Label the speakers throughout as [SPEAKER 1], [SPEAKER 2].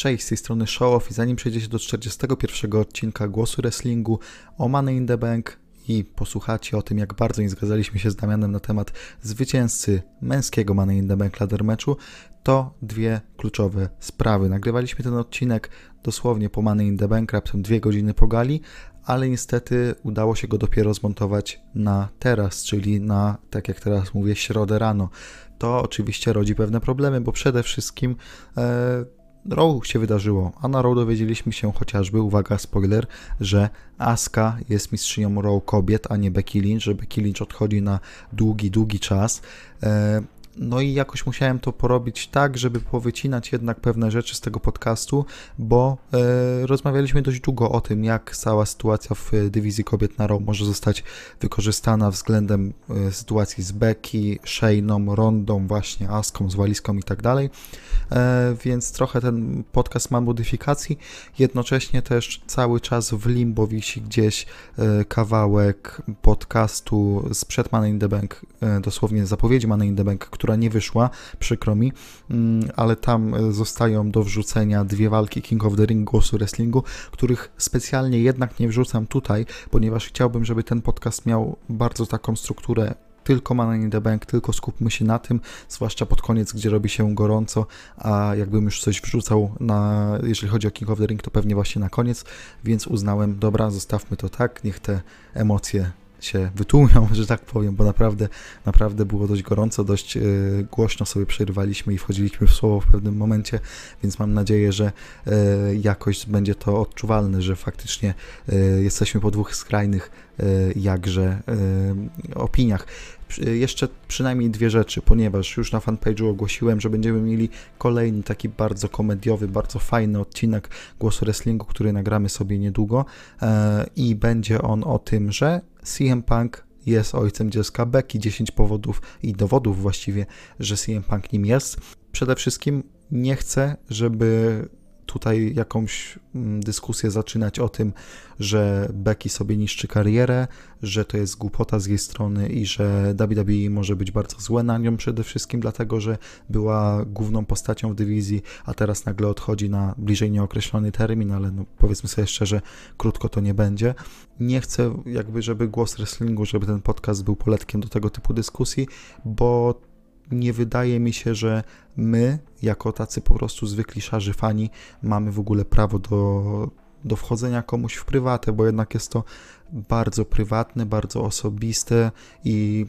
[SPEAKER 1] Cześć, z tej strony Show i zanim przejdziecie do 41 odcinka Głosu Wrestlingu o Money in the Bank i posłuchacie o tym, jak bardzo nie zgadzaliśmy się z Damianem na temat zwycięzcy męskiego Money in the Bank ladder meczu, to dwie kluczowe sprawy. Nagrywaliśmy ten odcinek dosłownie po Money in the Bank, raptem dwie godziny po gali, ale niestety udało się go dopiero zmontować na teraz, czyli na, tak jak teraz mówię, środę rano. To oczywiście rodzi pewne problemy, bo przede wszystkim e, Raw się wydarzyło, a na Raw dowiedzieliśmy się chociażby, uwaga, spoiler, że Asuka jest mistrzynią Raw kobiet, a nie Becky Lynch, że Becky Lynch odchodzi na długi, długi czas. E, no i jakoś musiałem to porobić tak, żeby powycinać jednak pewne rzeczy z tego podcastu, bo e, rozmawialiśmy dość długo o tym, jak cała sytuacja w dywizji kobiet na Raw może zostać wykorzystana względem e, sytuacji z Becky, Shane'ą, Rondą, właśnie Aską, z Waliską i tak dalej. E, więc trochę ten podcast ma modyfikacji. Jednocześnie też cały czas w limbo wisi gdzieś e, kawałek podcastu sprzed Money in the Bank, e, dosłownie zapowiedzi Money in the Bank, która nie wyszła, przykro mi, mm, ale tam zostają do wrzucenia dwie walki King of the Ring głosu wrestlingu, których specjalnie jednak nie wrzucam tutaj, ponieważ chciałbym, żeby ten podcast miał bardzo taką strukturę. Tylko Money the Bank, tylko skupmy się na tym, zwłaszcza pod koniec, gdzie robi się gorąco, a jakbym już coś wrzucał na, jeżeli chodzi o King of the Ring, to pewnie właśnie na koniec, więc uznałem, dobra, zostawmy to tak, niech te emocje się wytłumią, że tak powiem, bo naprawdę, naprawdę było dość gorąco, dość yy, głośno sobie przerywaliśmy i wchodziliśmy w słowo w pewnym momencie, więc mam nadzieję, że yy, jakoś będzie to odczuwalne, że faktycznie yy, jesteśmy po dwóch skrajnych jakże opiniach. Jeszcze przynajmniej dwie rzeczy, ponieważ już na fanpage'u ogłosiłem, że będziemy mieli kolejny taki bardzo komediowy, bardzo fajny odcinek Głosu Wrestlingu, który nagramy sobie niedługo i będzie on o tym, że CM Punk jest ojcem dziecka Becky, 10 powodów i dowodów właściwie, że CM Punk nim jest. Przede wszystkim nie chcę, żeby tutaj jakąś mm, dyskusję zaczynać o tym, że Becky sobie niszczy karierę, że to jest głupota z jej strony i że WWE może być bardzo złe na nią przede wszystkim dlatego, że była główną postacią w dywizji, a teraz nagle odchodzi na bliżej nieokreślony termin, ale no powiedzmy sobie szczerze, krótko to nie będzie. Nie chcę jakby, żeby głos wrestlingu, żeby ten podcast był poletkiem do tego typu dyskusji, bo nie wydaje mi się, że my, jako tacy po prostu zwykli szarzy fani, mamy w ogóle prawo do, do wchodzenia komuś w prywatę, bo jednak jest to bardzo prywatne, bardzo osobiste i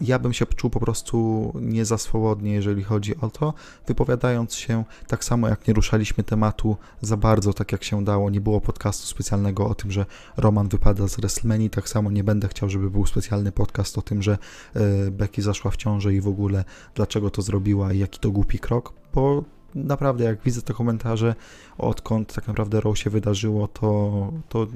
[SPEAKER 1] ja bym się czuł po prostu nie za swobodnie, jeżeli chodzi o to, wypowiadając się tak samo jak nie ruszaliśmy tematu za bardzo, tak jak się dało, nie było podcastu specjalnego o tym, że Roman wypada z WrestleMania, tak samo nie będę chciał, żeby był specjalny podcast o tym, że e, Becky zaszła w ciążę i w ogóle dlaczego to zrobiła i jaki to głupi krok, bo naprawdę jak widzę te komentarze, odkąd tak naprawdę Raw się wydarzyło, to, to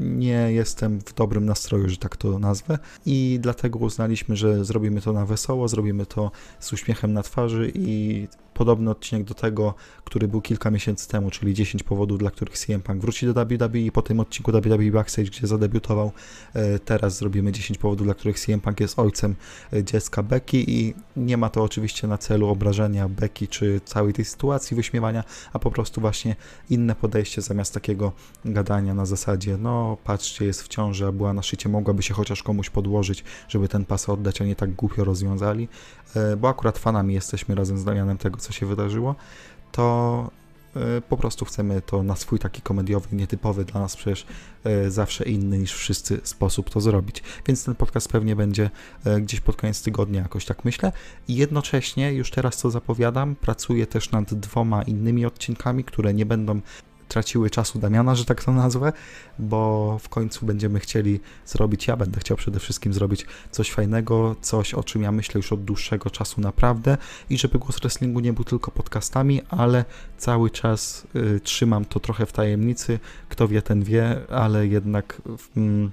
[SPEAKER 1] nie jestem w dobrym nastroju, że tak to nazwę. I dlatego uznaliśmy, że zrobimy to na wesoło, zrobimy to z uśmiechem na twarzy i podobny odcinek do tego, który był kilka miesięcy temu, czyli 10 powodów, dla których CM Punk wróci do WWE i po tym odcinku WWE Backstage, gdzie zadebiutował, e, teraz zrobimy 10 powodów, dla których CM Punk jest ojcem e, dziecka Becky i nie ma to oczywiście na celu obrażenia Becky czy całej tej sytuacji, wyśmiewania, a po prostu właśnie inne podejście zamiast takiego gadania na zasadzie, no patrzcie, jest w ciąży, a była na szycie, mogłaby się chociaż komuś podłożyć, żeby ten pas oddać, a nie tak głupio rozwiązali, e, bo akurat fanami jesteśmy razem z Damianem tego, co się wydarzyło, to e, po prostu chcemy to na swój taki komediowy, nietypowy dla nas przecież e, zawsze inny niż wszyscy sposób to zrobić. Więc ten podcast pewnie będzie e, gdzieś pod koniec tygodnia, jakoś tak myślę. I jednocześnie, już teraz co zapowiadam, pracuję też nad dwoma innymi odcinkami, które nie będą traciły czasu Damiana, że tak to nazwę, bo w końcu będziemy chcieli zrobić, ja będę chciał przede wszystkim zrobić coś fajnego, coś o czym ja myślę już od dłuższego czasu naprawdę i żeby Głos Wrestlingu nie był tylko podcastami, ale cały czas y, trzymam to trochę w tajemnicy, kto wie ten wie, ale jednak mm,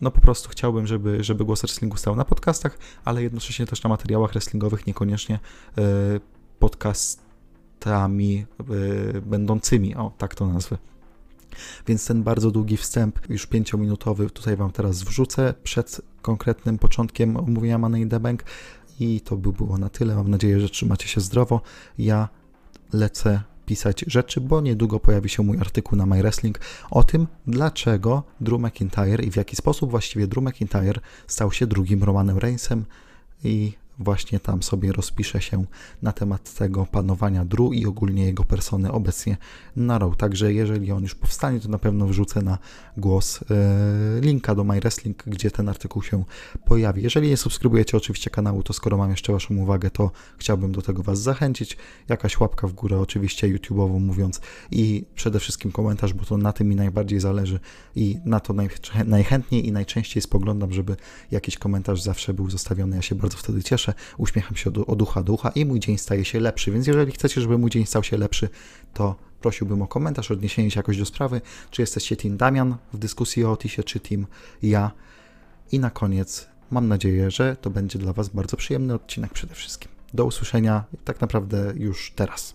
[SPEAKER 1] no po prostu chciałbym, żeby, żeby Głos Wrestlingu stał na podcastach, ale jednocześnie też na materiałach wrestlingowych, niekoniecznie y, podcast y, będącymi, o tak to nazwę. Więc ten bardzo długi wstęp, już pięciominutowy, tutaj Wam teraz wrzucę przed konkretnym początkiem omówienia Money in the Bank i to by było na tyle. Mam nadzieję, że trzymacie się zdrowo. Ja lecę pisać rzeczy, bo niedługo pojawi się mój artykuł na MyWrestling o tym, dlaczego Drew McIntyre i w jaki sposób właściwie Drew McIntyre stał się drugim Romanem Reignsem i właśnie tam sobie rozpiszę się na temat tego panowania Dru i ogólnie jego persony obecnie na Raw. Także jeżeli on już powstanie, to na pewno wrzucę na głos e, linka do My Wrestling, gdzie ten artykuł się pojawi. Jeżeli nie subskrybujecie oczywiście kanału, to skoro mam jeszcze Waszą uwagę, to chciałbym do tego Was zachęcić. Jakaś łapka w górę, oczywiście YouTube'ową mówiąc i przede wszystkim komentarz, bo to na tym mi najbardziej zależy i na to naj, najchętniej i najczęściej spoglądam, żeby jakiś komentarz zawsze był zostawiony. Ja się bardzo wtedy cieszę cieszę, uśmiecham się od, od ucha do ucha i mój dzień staje się lepszy. Więc jeżeli chcecie, żeby mój dzień stał się lepszy, to prosiłbym o komentarz, odniesienie się jakoś do sprawy, czy jesteście Team Damian w dyskusji o Otisie, czy Team ja. I na koniec mam nadzieję, że to będzie dla Was bardzo przyjemny odcinek przede wszystkim. Do usłyszenia tak naprawdę już teraz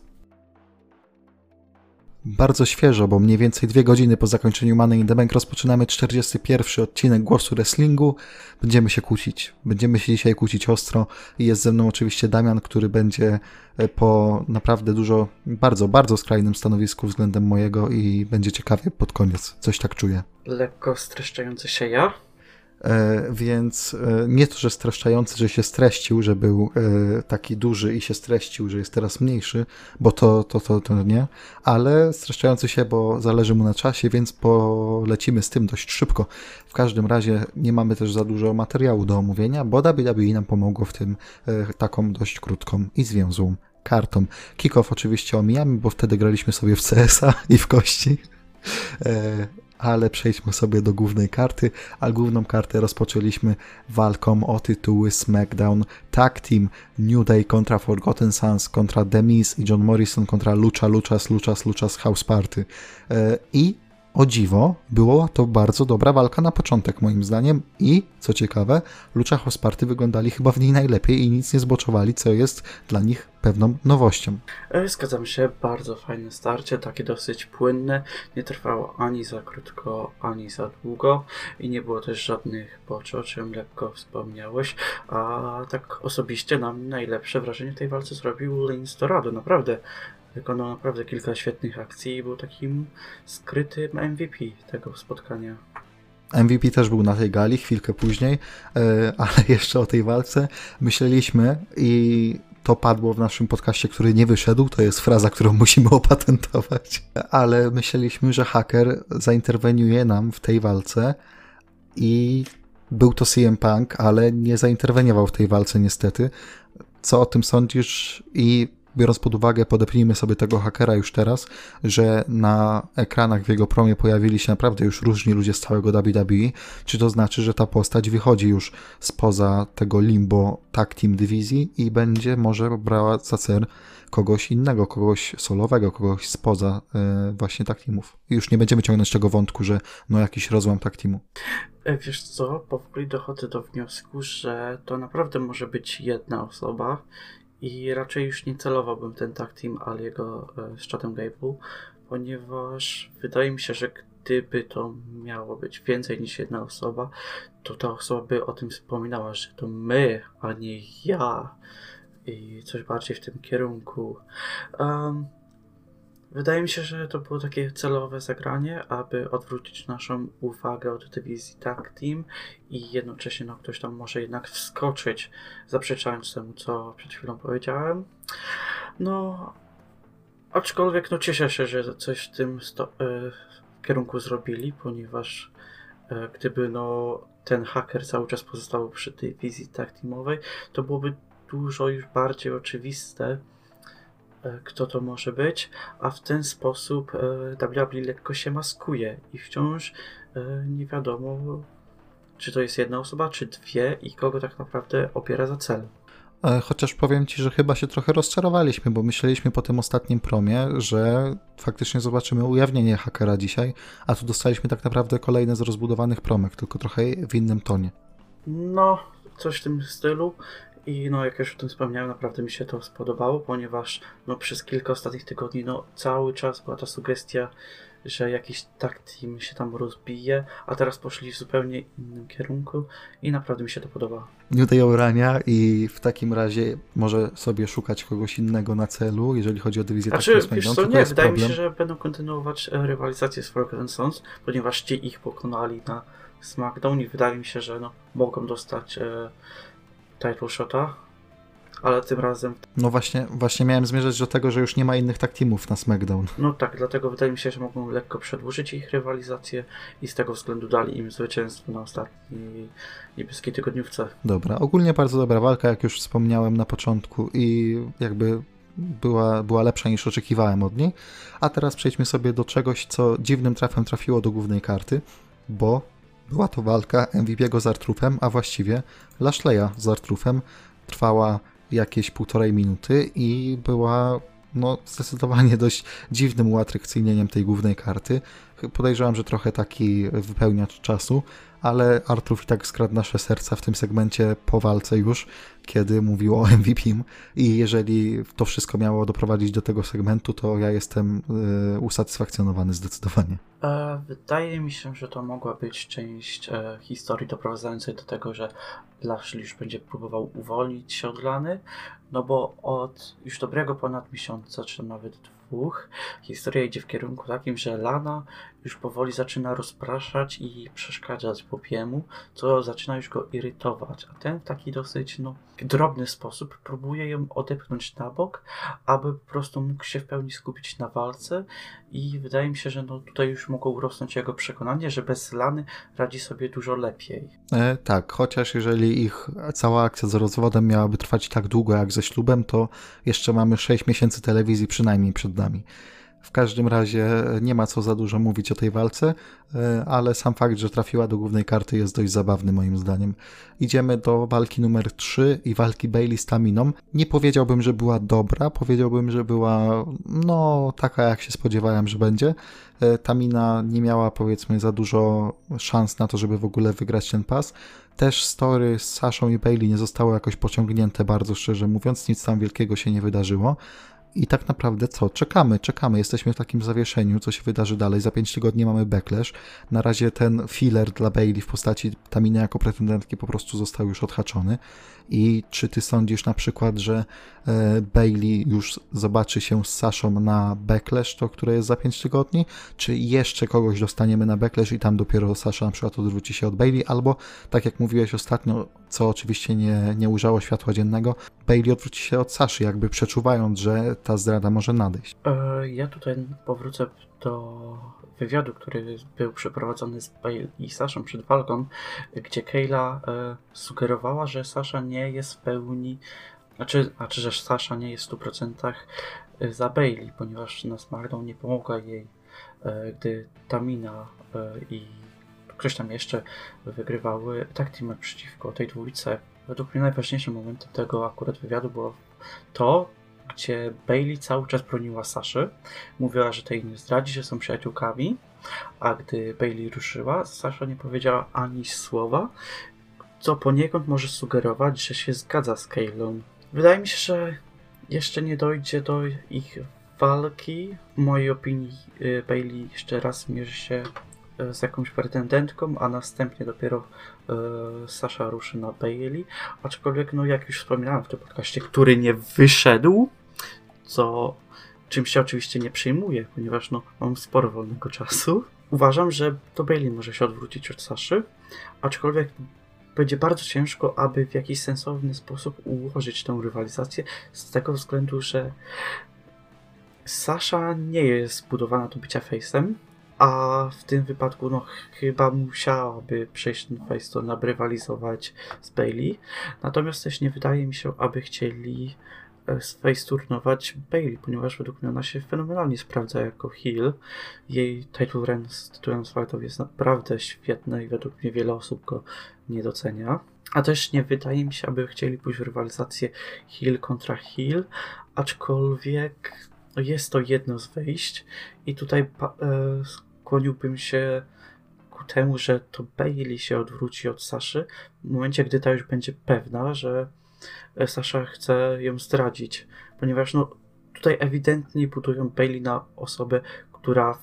[SPEAKER 1] bardzo świeżo, bo mniej więcej dwie godziny po zakończeniu Money in the Bank rozpoczynamy 41 odcinek Głosu Wrestlingu. Będziemy się kłócić. Będziemy się dzisiaj kłócić ostro. Jest ze mną oczywiście Damian, który będzie e, po naprawdę dużo, bardzo, bardzo skrajnym stanowisku względem mojego i będzie ciekawie pod koniec. Coś tak czuję.
[SPEAKER 2] Lekko streszczający się ja?
[SPEAKER 1] E, więc e, nie to, że streszczający, że się streścił, że był e, taki duży i się streścił, że jest teraz mniejszy, bo to, to, to, to nie, ale streszczający się, bo zależy mu na czasie, więc polecimy z tym dość szybko. W każdym razie nie mamy też za dużo materiału do omówienia, bo WWE nam pomogło w tym taką dość krótką i zwięzłą kartą. Kickoff oczywiście omijamy, bo wtedy graliśmy sobie w CS-a i w kości ale przejdźmy sobie do głównej karty, a główną kartę rozpoczęliśmy walką o tytuły SmackDown Tag Team New Day kontra Forgotten Sons, kontra Demis i John Morrison kontra Lucha Luchas Luchas Luchas House Party. E, I o dziwo, była to bardzo dobra walka na początek moim zdaniem. I, co ciekawe, Lucha House wyglądali chyba w niej najlepiej i nic nie zboczowali, co jest dla nich pewną nowością.
[SPEAKER 2] E, zgadzam się, bardzo fajne starcie, takie dosyć płynne, nie trwało ani za krótko, ani za długo i nie było też żadnych bocz, o czym lekko wspomniałeś, a tak osobiście nam najlepsze wrażenie w tej walce zrobił Linz Dorado, naprawdę Wykonał naprawdę kilka świetnych akcji i był takim skrytym MVP tego spotkania.
[SPEAKER 1] MVP też był na tej gali chwilkę później, e, ale jeszcze o tej walce myśleliśmy i to padło w naszym podcaście, który nie wyszedł. To jest fraza, którą musimy opatentować. Ale myśleliśmy, że haker zainterweniuje nam w tej walce i był to CM Punk, ale nie zainterweniował w tej walce niestety. Co o tym sądzisz i biorąc pod uwagę, podepnijmy sobie tego hakera już teraz, że na ekranach w jego promie pojawili się naprawdę już różni ludzie z całego WWE, czy to znaczy, że ta postać wychodzi już spoza tego limbo tag team dywizji i będzie może brała za cel kogoś innego, kogoś solowego, kogoś spoza e, właśnie tag teamów. I już nie będziemy ciągnąć tego wątku, że no jakiś rozłam tag teamu.
[SPEAKER 2] E, wiesz co, powoli dochodzę do wniosku, że to naprawdę może być jedna osoba i raczej już nie celowałbym ten tag team Aliego e, z Chatem Gable, ponieważ wydaje mi się, że gdyby to miało być więcej niż jedna osoba, to ta osoba by o tym wspominała, że to my, a nie ja i coś bardziej w tym kierunku. Um, Wydaje mi się, że to było takie celowe zagranie, aby odwrócić naszą uwagę od dywizji Tag Team i jednocześnie no, ktoś tam może jednak wskoczyć, zaprzeczając temu, co przed chwilą powiedziałem. No, aczkolwiek no cieszę się, że coś w tym sto- e, w kierunku zrobili, ponieważ e, gdyby no ten haker cały czas pozostał przy tej wizji tag teamowej, to byłoby dużo już bardziej oczywiste, kto to może być, a w ten sposób WWE lekko się maskuje i wciąż e, nie wiadomo, czy to jest jedna osoba, czy dwie i kogo tak naprawdę opiera za cel.
[SPEAKER 1] E, chociaż powiem Ci, że chyba się trochę rozczarowaliśmy, bo myśleliśmy po tym ostatnim promie, że faktycznie zobaczymy ujawnienie hakera dzisiaj, a tu dostaliśmy tak naprawdę kolejne z rozbudowanych promek, tylko trochę w innym tonie.
[SPEAKER 2] No, coś w tym stylu. I no, jak już o tym wspomniałem, naprawdę mi się to spodobało, ponieważ no, przez kilka ostatnich tygodni no, cały czas była ta sugestia, że jakiś tag team się tam rozbije, a teraz poszli w zupełnie innym kierunku i naprawdę mi się to podoba.
[SPEAKER 1] New Day orania i w takim razie może sobie szukać kogoś innego na celu, jeżeli chodzi o dywizję
[SPEAKER 2] Znaczy,
[SPEAKER 1] Team
[SPEAKER 2] wiesz co, nie, wydaje
[SPEAKER 1] problem.
[SPEAKER 2] mi się, że będą kontynuować e, rywalizację z Forgotten Sons, ponieważ ci ich pokonali na SmackDown i wydaje mi się, że no, mogą dostać e, title shota, ale tym razem,
[SPEAKER 1] No właśnie, właśnie miałem zmierzać do tego, że już nie ma innych tag teamów na SmackDown.
[SPEAKER 2] no tak, dlatego wydaje mi się, że mogą lekko przedłużyć ich rywalizację i z tego względu dali im zwycięstwo na ostatniej niebieskiej tygodniówce.
[SPEAKER 1] Dobra, ogólnie bardzo dobra walka, jak już wspomniałem na początku i jakby była, była lepsza niż oczekiwałem od niej. A teraz przejdźmy sobie do czegoś, co dziwnym trafem trafiło do głównej karty, bo była to walka MVP'ego z Artrufem, a właściwie Lashleya z Artrufem. Trwała jakieś półtorej minuty i była no, zdecydowanie dość dziwnym uatrakcyjnieniem tej głównej karty. Podejrzewam, że trochę taki wypełniacz czasu, ale Artruf i tak skradł nasze serca w tym segmencie po walce już, kiedy mówił o MVP. I jeżeli to wszystko miało doprowadzić do tego segmentu, to ja jestem y, usatysfakcjonowany zdecydowanie.
[SPEAKER 2] E, wydaje mi się, że to mogła być część e, historii doprowadzającej do tego, że już będzie próbował uwolnić się od Lany, no bo od już dobrego ponad miesiąca, czy nawet dwóch, historia idzie w kierunku takim, że Lana już powoli zaczyna rozpraszać i przeszkadzać Bobiemu, co zaczyna już go irytować, a ten w taki dosyć no, drobny sposób próbuje ją odepchnąć na bok, aby po prostu mógł się w pełni skupić na walce i wydaje mi się, że no tutaj już mogło urosnąć jego przekonanie, że bez Lany radzi sobie dużo lepiej.
[SPEAKER 1] E, tak, chociaż jeżeli ich cała akcja z rozwodem miałaby trwać tak długo jak ze ślubem, to jeszcze mamy 6 miesięcy telewizji przynajmniej przed nami. W każdym razie nie ma co za dużo mówić o tej walce, e, ale sam fakt, że trafiła do głównej karty jest dość zabawny moim zdaniem. Idziemy do walki numer 3 i walki Bailey z Taminą. Nie powiedziałbym, że była dobra, powiedziałbym, że była no taka jak się spodziewałem, że będzie. E, Tamina nie miała powiedzmy za dużo szans na to, żeby w ogóle wygrać ten pas. Też story z Saszą i Bailey nie zostało jakoś pociągnięte bardzo szczerze mówiąc, nic tam wielkiego się nie wydarzyło. I tak naprawdę co? Czekamy, czekamy. Jesteśmy w takim zawieszeniu, co się wydarzy dalej. Za 5 tygodni mamy backlash. Na razie ten filler dla Bailey w postaci Taminy jako pretendentki po prostu został już odhaczony. I czy ty sądzisz na przykład, że e, Bailey już zobaczy się z Saszą na backlash, to które jest za 5 tygodni? Czy jeszcze kogoś dostaniemy na backlash i tam dopiero Sasza na przykład odwróci się od Bailey? Albo tak jak mówiłeś ostatnio, co oczywiście nie, nie ujrzało światła dziennego, Bailey odwróci się od Saszy, jakby przeczuwając, że ta zdrada może nadejść.
[SPEAKER 2] E, ja tutaj powrócę do wywiadu, który był przeprowadzony z Bale i Saszą przed walką, gdzie Kayla e, sugerowała, że Sasza nie jest w pełni, znaczy, znaczy że Sasza nie jest w 100% za Bailey, ponieważ na SmackDown nie pomogła jej, e, gdy Tamina e, i ktoś tam jeszcze wygrywały tak teamy przeciwko tej dwójce. Według mnie najważniejszym momentem tego akurat wywiadu było to, gdzie Bailey cały czas broniła Saszy. Mówiła, że tej nie zdradzi, że są przyjaciółkami. A gdy Bailey ruszyła, Sasza nie powiedziała ani słowa, co poniekąd może sugerować, że się zgadza z Kaylą. Wydaje mi się, że jeszcze nie dojdzie do ich walki. W mojej opinii y, Bailey jeszcze raz mierzy się y, z jakąś pretendentką, a następnie dopiero y, Sasza ruszy na Bailey. Aczkolwiek, no jak już wspominałem w tym podcaście, który nie wyszedł, co czym się oczywiście nie przejmuję, ponieważ no, mam sporo wolnego czasu. Uważam, że to Bailey może się odwrócić od Saszy, aczkolwiek będzie bardzo ciężko, aby w jakiś sensowny sposób ułożyć tę rywalizację, z tego względu, że Sasza nie jest zbudowana do bycia face'em, a w tym wypadku no chyba musiałaby przejść ten face to rywalizować z Bailey. Natomiast też nie wydaje mi się, aby chcieli face turnować Bailey, ponieważ według mnie ona się fenomenalnie sprawdza jako heel. Jej title run z tytułem SmackDown jest naprawdę świetny i według mnie wiele osób go nie docenia. A też nie wydaje mi się, aby chcieli pójść w rywalizację heel kontra heel, aczkolwiek jest to jedno z wejść i tutaj e, skłoniłbym się ku temu, że to Bailey się odwróci od Saszy w momencie, gdy ta już będzie pewna, że Sasza chce ją zdradzić, ponieważ no tutaj ewidentnie budują Bailey na osobę, która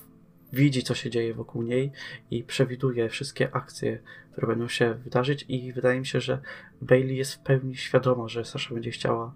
[SPEAKER 2] widzi, co się dzieje wokół niej i przewiduje wszystkie akcje, które będą się wydarzyć i wydaje mi się, że Bailey jest w pełni świadoma, że Sasha będzie chciała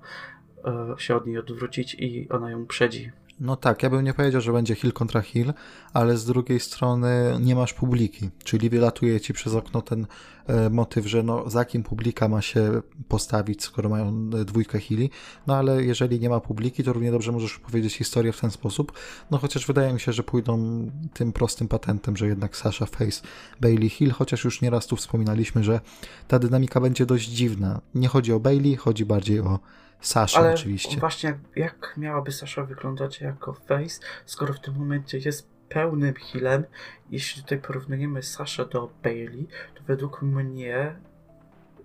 [SPEAKER 2] e, się od niej odwrócić i ona ją przedzi.
[SPEAKER 1] No tak, ja bym nie powiedział, że będzie hill kontra hill, ale z drugiej strony nie masz publiki, czyli wylatuje ci przez okno ten e, motyw, że no za kim publika ma się postawić, skoro mają e, dwójkę hilli, no ale jeżeli nie ma publiki, to równie dobrze możesz powiedzieć historię w ten sposób, no chociaż wydaje mi się, że pójdą tym prostym patentem, że jednak Sasha Face, Bailey Hill, chociaż już nieraz tu wspominaliśmy, że ta dynamika będzie dość dziwna. Nie chodzi o Bailey, chodzi bardziej o Sasha
[SPEAKER 2] Ale
[SPEAKER 1] oczywiście.
[SPEAKER 2] właśnie jak miałaby Sasha wyglądać jako face, skoro w tym momencie jest pełnym healem? Jeśli tutaj porównujemy Sasha do Bailey, to według mnie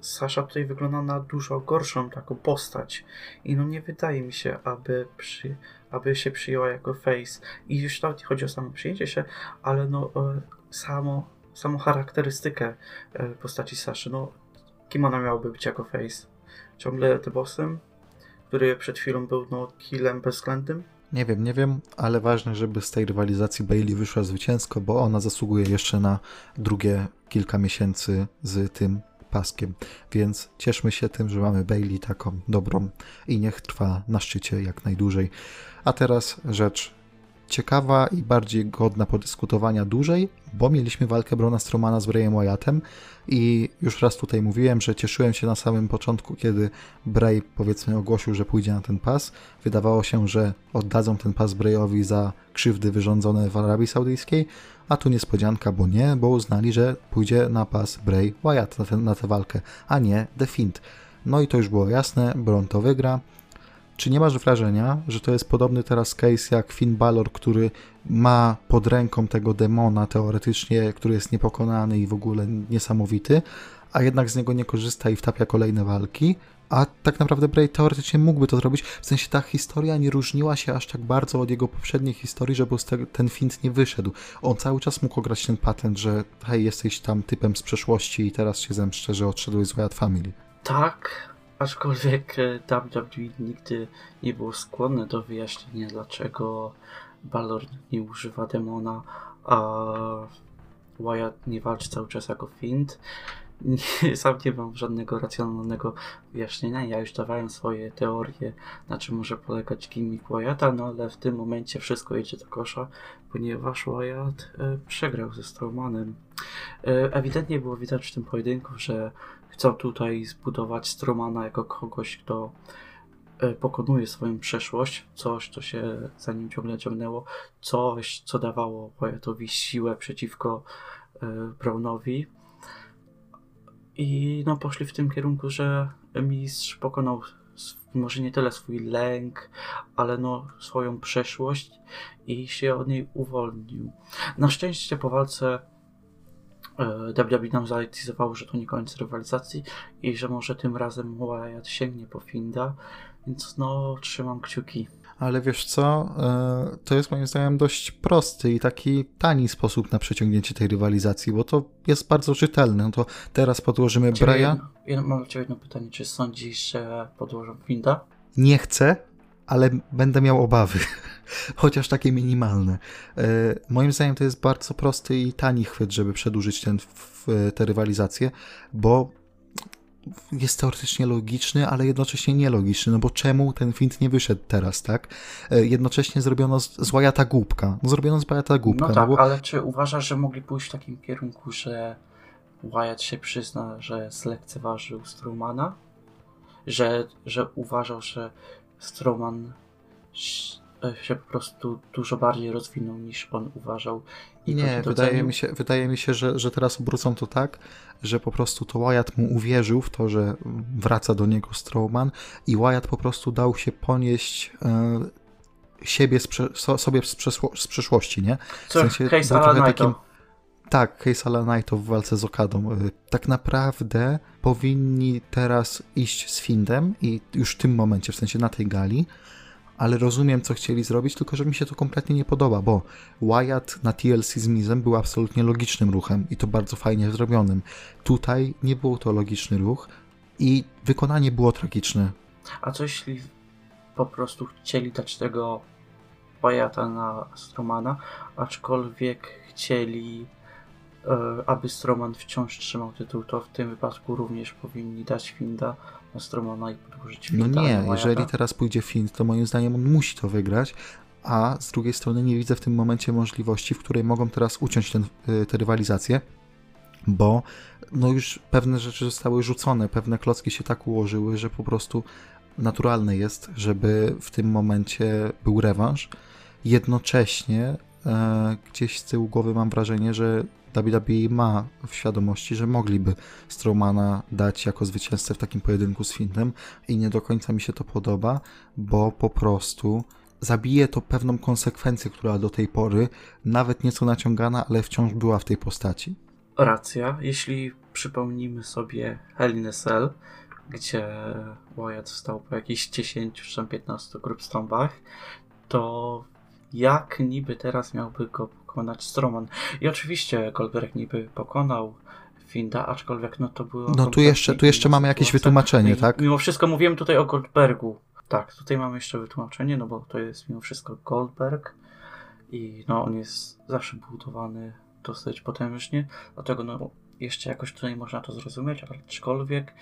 [SPEAKER 2] Sasha tutaj wygląda na dużo gorszą taką postać. I no nie wydaje mi się, aby, przy, aby się przyjęła jako face. I już nawet nie chodzi o samo przyjęcie się, ale no e, samo, samą charakterystykę e, postaci Saszy. No, kim ona miałaby być jako face? Ciągle The Bossem? Który przed chwilą był no, killem bezwzględnym.
[SPEAKER 1] Nie wiem, nie wiem, ale ważne, żeby z tej rywalizacji Bailey wyszła zwycięsko, bo ona zasługuje jeszcze na drugie kilka miesięcy z tym paskiem. Więc cieszmy się tym, że mamy Bailey taką dobrą i niech trwa na szczycie jak najdłużej. A teraz rzecz ciekawa i bardziej godna podyskutowania dłużej, bo mieliśmy walkę Brona Stromana z Brayem Wyattem i już raz tutaj mówiłem, że cieszyłem się na samym początku, kiedy Bray powiedzmy ogłosił, że pójdzie na ten pas. Wydawało się, że oddadzą ten pas Brayowi za krzywdy wyrządzone w Arabii Saudyjskiej, a tu niespodzianka, bo nie, bo uznali, że pójdzie na pas Bray Wyatt na, ten, na tę walkę, a nie The Fiend. No i to już było jasne, Bron to wygra. Czy nie masz wrażenia, że to jest podobny teraz case jak Finn Balor, który ma pod ręką tego demona teoretycznie, który jest niepokonany i w ogóle niesamowity, a jednak z niego nie korzysta i wtapia kolejne walki? A tak naprawdę Bray teoretycznie mógłby to zrobić. W sensie ta historia nie różniła się aż tak bardzo od jego poprzedniej historii, żeby ten Fint nie wyszedł. On cały czas mógł ograć ten patent, że hej, jesteś tam typem z przeszłości i teraz się zemszczę, że odszedłeś z Wyatt Family.
[SPEAKER 2] Tak, Aczkolwiek WWE nigdy nie było skłonne do wyjaśnienia, dlaczego Balor nie używa demona, a Wyatt nie walczy cały czas jako Fiend. Sam nie mam żadnego racjonalnego wyjaśnienia. Ja już dawałem swoje teorie, na czym może polegać gimmick Wyatta, no ale w tym momencie wszystko idzie do kosza, ponieważ Wyatt e, przegrał ze Strowmanem. E, ewidentnie było widać w tym pojedynku, że chcą tutaj zbudować Stromana jako kogoś, kto e, pokonuje swoją przeszłość, coś, co się za nim ciągle ciągnęło, coś, co dawało Wyattowi siłę przeciwko Brownowi. I no, poszli w tym kierunku, że mistrz pokonał może nie tyle swój lęk, ale no swoją przeszłość i się od niej uwolnił. Na szczęście po walce WWE nam zadecydowało, że to nie koniec rywalizacji i że może tym razem Wyatt sięgnie po Finda, więc no trzymam kciuki.
[SPEAKER 1] Ale wiesz co, e, to jest moim zdaniem dość prosty i taki tani sposób na przeciągnięcie tej rywalizacji, bo to jest bardzo czytelne. No to teraz podłożymy Braya.
[SPEAKER 2] mam do jedno pytanie, czy sądzisz, że podłożą Finda?
[SPEAKER 1] Nie chcę, ale będę miał obawy, chociaż takie minimalne. E, moim zdaniem to jest bardzo prosty i tani chwyt, żeby przedłużyć ten, tę rywalizację, bo jest teoretycznie logiczny, ale jednocześnie nielogiczny, no bo czemu ten fint nie wyszedł teraz, tak? E, jednocześnie zrobiono z, Wyata głupka. No zrobiono z Wyata głupka.
[SPEAKER 2] No tak,
[SPEAKER 1] no
[SPEAKER 2] bo... ale czy uważasz, że mogli pójść w takim kierunku, że Wyatt się przyzna, że zlekceważył Strumana? Że, że uważał, że Strowman się po prostu dużo bardziej rozwinął niż on uważał.
[SPEAKER 1] I nie, wydaje mi się, wydaje mi się że, że teraz obrócą to tak, że po prostu to Wyatt mu uwierzył w to, że wraca do niego Strowman i Wyatt po prostu dał się ponieść e, siebie z sobie z, z przeszłości, nie?
[SPEAKER 2] W sensie, case trochę takim,
[SPEAKER 1] tak, case Alan Knighto w walce z Okadą. E, tak naprawdę powinni teraz iść z Findem i już w tym momencie, w sensie na tej gali, ale rozumiem, co chcieli zrobić, tylko że mi się to kompletnie nie podoba, bo Wyatt na TLC z Mizem był absolutnie logicznym ruchem i to bardzo fajnie zrobionym. Tutaj nie był to logiczny ruch i wykonanie było tragiczne.
[SPEAKER 2] A co jeśli po prostu chcieli dać tego Wyatta na Stromana, aczkolwiek chcieli, e, aby Stroman wciąż trzymał tytuł, to w tym wypadku również powinni dać Finda na Stromana i podłożyć
[SPEAKER 1] No
[SPEAKER 2] Finda
[SPEAKER 1] nie, jeżeli teraz pójdzie Finn, to moim zdaniem on musi to wygrać, a z drugiej strony nie widzę w tym momencie możliwości, w której mogą teraz uciąć ten, y, tę rywalizację, bo no już pewne rzeczy zostały rzucone, pewne klocki się tak ułożyły, że po prostu naturalne jest, żeby w tym momencie był rewanż. Jednocześnie e, gdzieś z tyłu głowy mam wrażenie, że WWE ma w świadomości, że mogliby Strowmana dać jako zwycięzcę w takim pojedynku z Finnem i nie do końca mi się to podoba, bo po prostu zabije to pewną konsekwencję, która do tej pory nawet nieco naciągana, ale wciąż była w tej postaci.
[SPEAKER 2] Racja. Jeśli przypomnimy sobie Hell in a Cell, gdzie Wyatt wstał po jakichś 10 czy tam 15 grup stąpach, to jak niby teraz miałby go pokonać Strowman? I oczywiście Goldberg niby pokonał Finda, aczkolwiek no to było...
[SPEAKER 1] No tu jeszcze, tu jeszcze mamy jakieś wytłumaczenie,
[SPEAKER 2] I
[SPEAKER 1] tak?
[SPEAKER 2] Mimo wszystko mówimy tutaj o Goldbergu. Tak, tutaj mamy jeszcze wytłumaczenie, no bo to jest mimo wszystko Goldberg i no on jest zawsze budowany dosyć potężnie, dlatego no jeszcze jakoś tutaj można to zrozumieć, aczkolwiek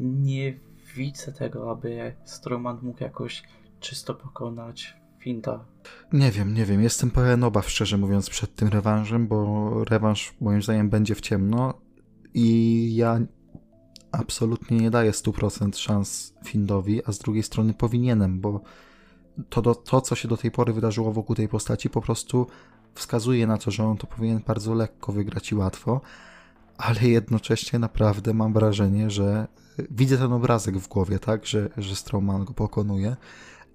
[SPEAKER 2] nie widzę tego, aby Strowman mógł jakoś czysto pokonać Finda.
[SPEAKER 1] Nie wiem, nie wiem. Jestem pełen obaw, szczerze mówiąc, przed tym rewanżem, bo rewanż moim zdaniem będzie w ciemno i ja absolutnie nie daję 100% szans Findowi, a z drugiej strony powinienem, bo to, do, to, co się do tej pory wydarzyło wokół tej postaci, po prostu wskazuje na to, że on to powinien bardzo lekko wygrać i łatwo, ale jednocześnie naprawdę mam wrażenie, że widzę ten obrazek w głowie, tak, że, że Strowman go pokonuje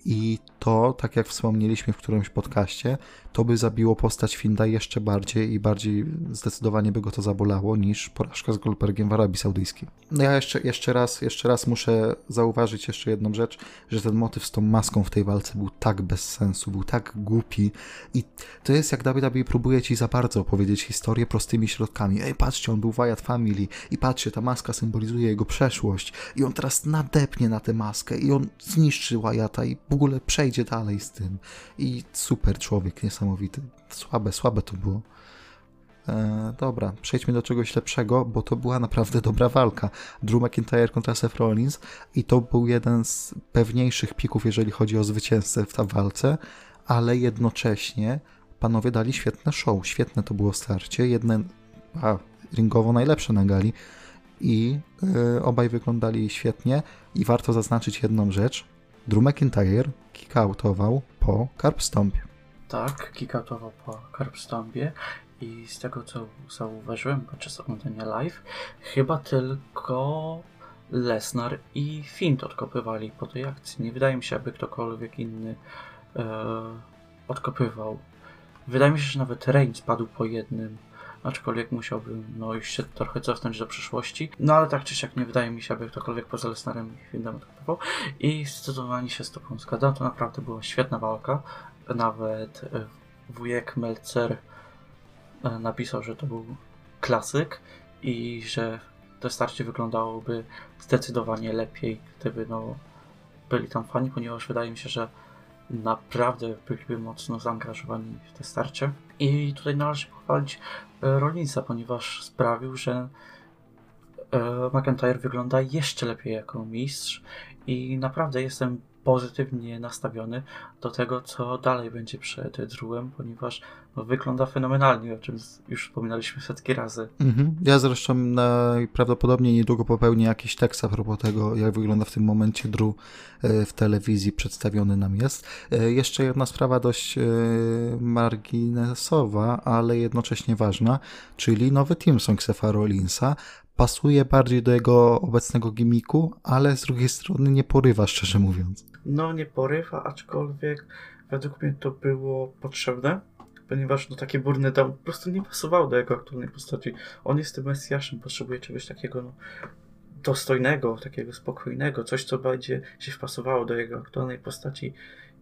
[SPEAKER 1] i to, tak jak wspomnieliśmy w którymś podcaście, to by zabiło postać Finda jeszcze bardziej i bardziej zdecydowanie by go to zabolało niż porażka z Goldbergiem w Arabii Saudyjskiej. No ja jeszcze, jeszcze, raz, jeszcze raz muszę zauważyć jeszcze jedną rzecz, że ten motyw z tą maską w tej walce był tak bez sensu, był tak głupi i to jest jak WWE próbuje ci za bardzo opowiedzieć historię prostymi środkami. Ej, patrzcie, on był Wyatt Family i patrzcie, ta maska symbolizuje jego przeszłość i on teraz nadepnie na tę maskę i on zniszczy Wyatta i w ogóle przejdzie dalej z tym. I super człowiek, niesamowity. Słabe, słabe to było. E, dobra, przejdźmy do czegoś lepszego, bo to była naprawdę dobra walka. Drew McIntyre kontra Seth Rollins i to był jeden z pewniejszych pików, jeżeli chodzi o zwycięzcę w tej walce, ale jednocześnie panowie dali świetne show. Świetne to było starcie. Jedne, a, ringowo najlepsze na gali i y, obaj wyglądali świetnie i warto zaznaczyć jedną rzecz. Drew McIntyre kickoutował po Carpstompie.
[SPEAKER 2] Tak, kickoutował po Carpstompie i z tego co zauważyłem podczas oglądania live, chyba tylko Lesnar i Fint odkopywali po tej akcji. Nie wydaje mi się, aby ktokolwiek inny e, odkopywał. Wydaje mi się, że nawet Reigns padł po jednym, aczkolwiek musiałbym no, już się trochę cofnąć do przyszłości. No ale tak czy siak nie wydaje mi się, aby ktokolwiek poza Lesnarem i Fintem odkopywał. I zdecydowanie się z tobą zgadzam. To naprawdę była świetna walka. Nawet e, wujek Melcer e, napisał, że to był klasyk i że to starcie wyglądałoby zdecydowanie lepiej, gdyby no, byli tam fani, ponieważ wydaje mi się, że naprawdę byliby mocno zaangażowani w te starcie. I tutaj należy pochwalić e, Rollinsa, ponieważ sprawił, że e, McIntyre wygląda jeszcze lepiej jako mistrz i naprawdę jestem pozytywnie nastawiony do tego, co dalej będzie przed Drewem, ponieważ no, wygląda fenomenalnie, o czym już wspominaliśmy setki razy.
[SPEAKER 1] Mhm. Ja zresztą najprawdopodobniej niedługo popełnię jakiś tekst a propos tego, jak wygląda w tym momencie Drew w telewizji przedstawiony nam jest. E, jeszcze jedna sprawa dość e, marginesowa, ale jednocześnie ważna, czyli nowy team song Sefa Rollinsa, pasuje bardziej do jego obecnego gimiku, ale z drugiej strony nie porywa, szczerze mówiąc.
[SPEAKER 2] No, nie porywa, aczkolwiek według mnie to było potrzebne, ponieważ no, takie burny down po prostu nie pasowało do jego aktualnej postaci. On jest tym Mesjaszem, potrzebuje czegoś takiego no, dostojnego, takiego spokojnego, coś, co będzie się wpasowało do jego aktualnej postaci.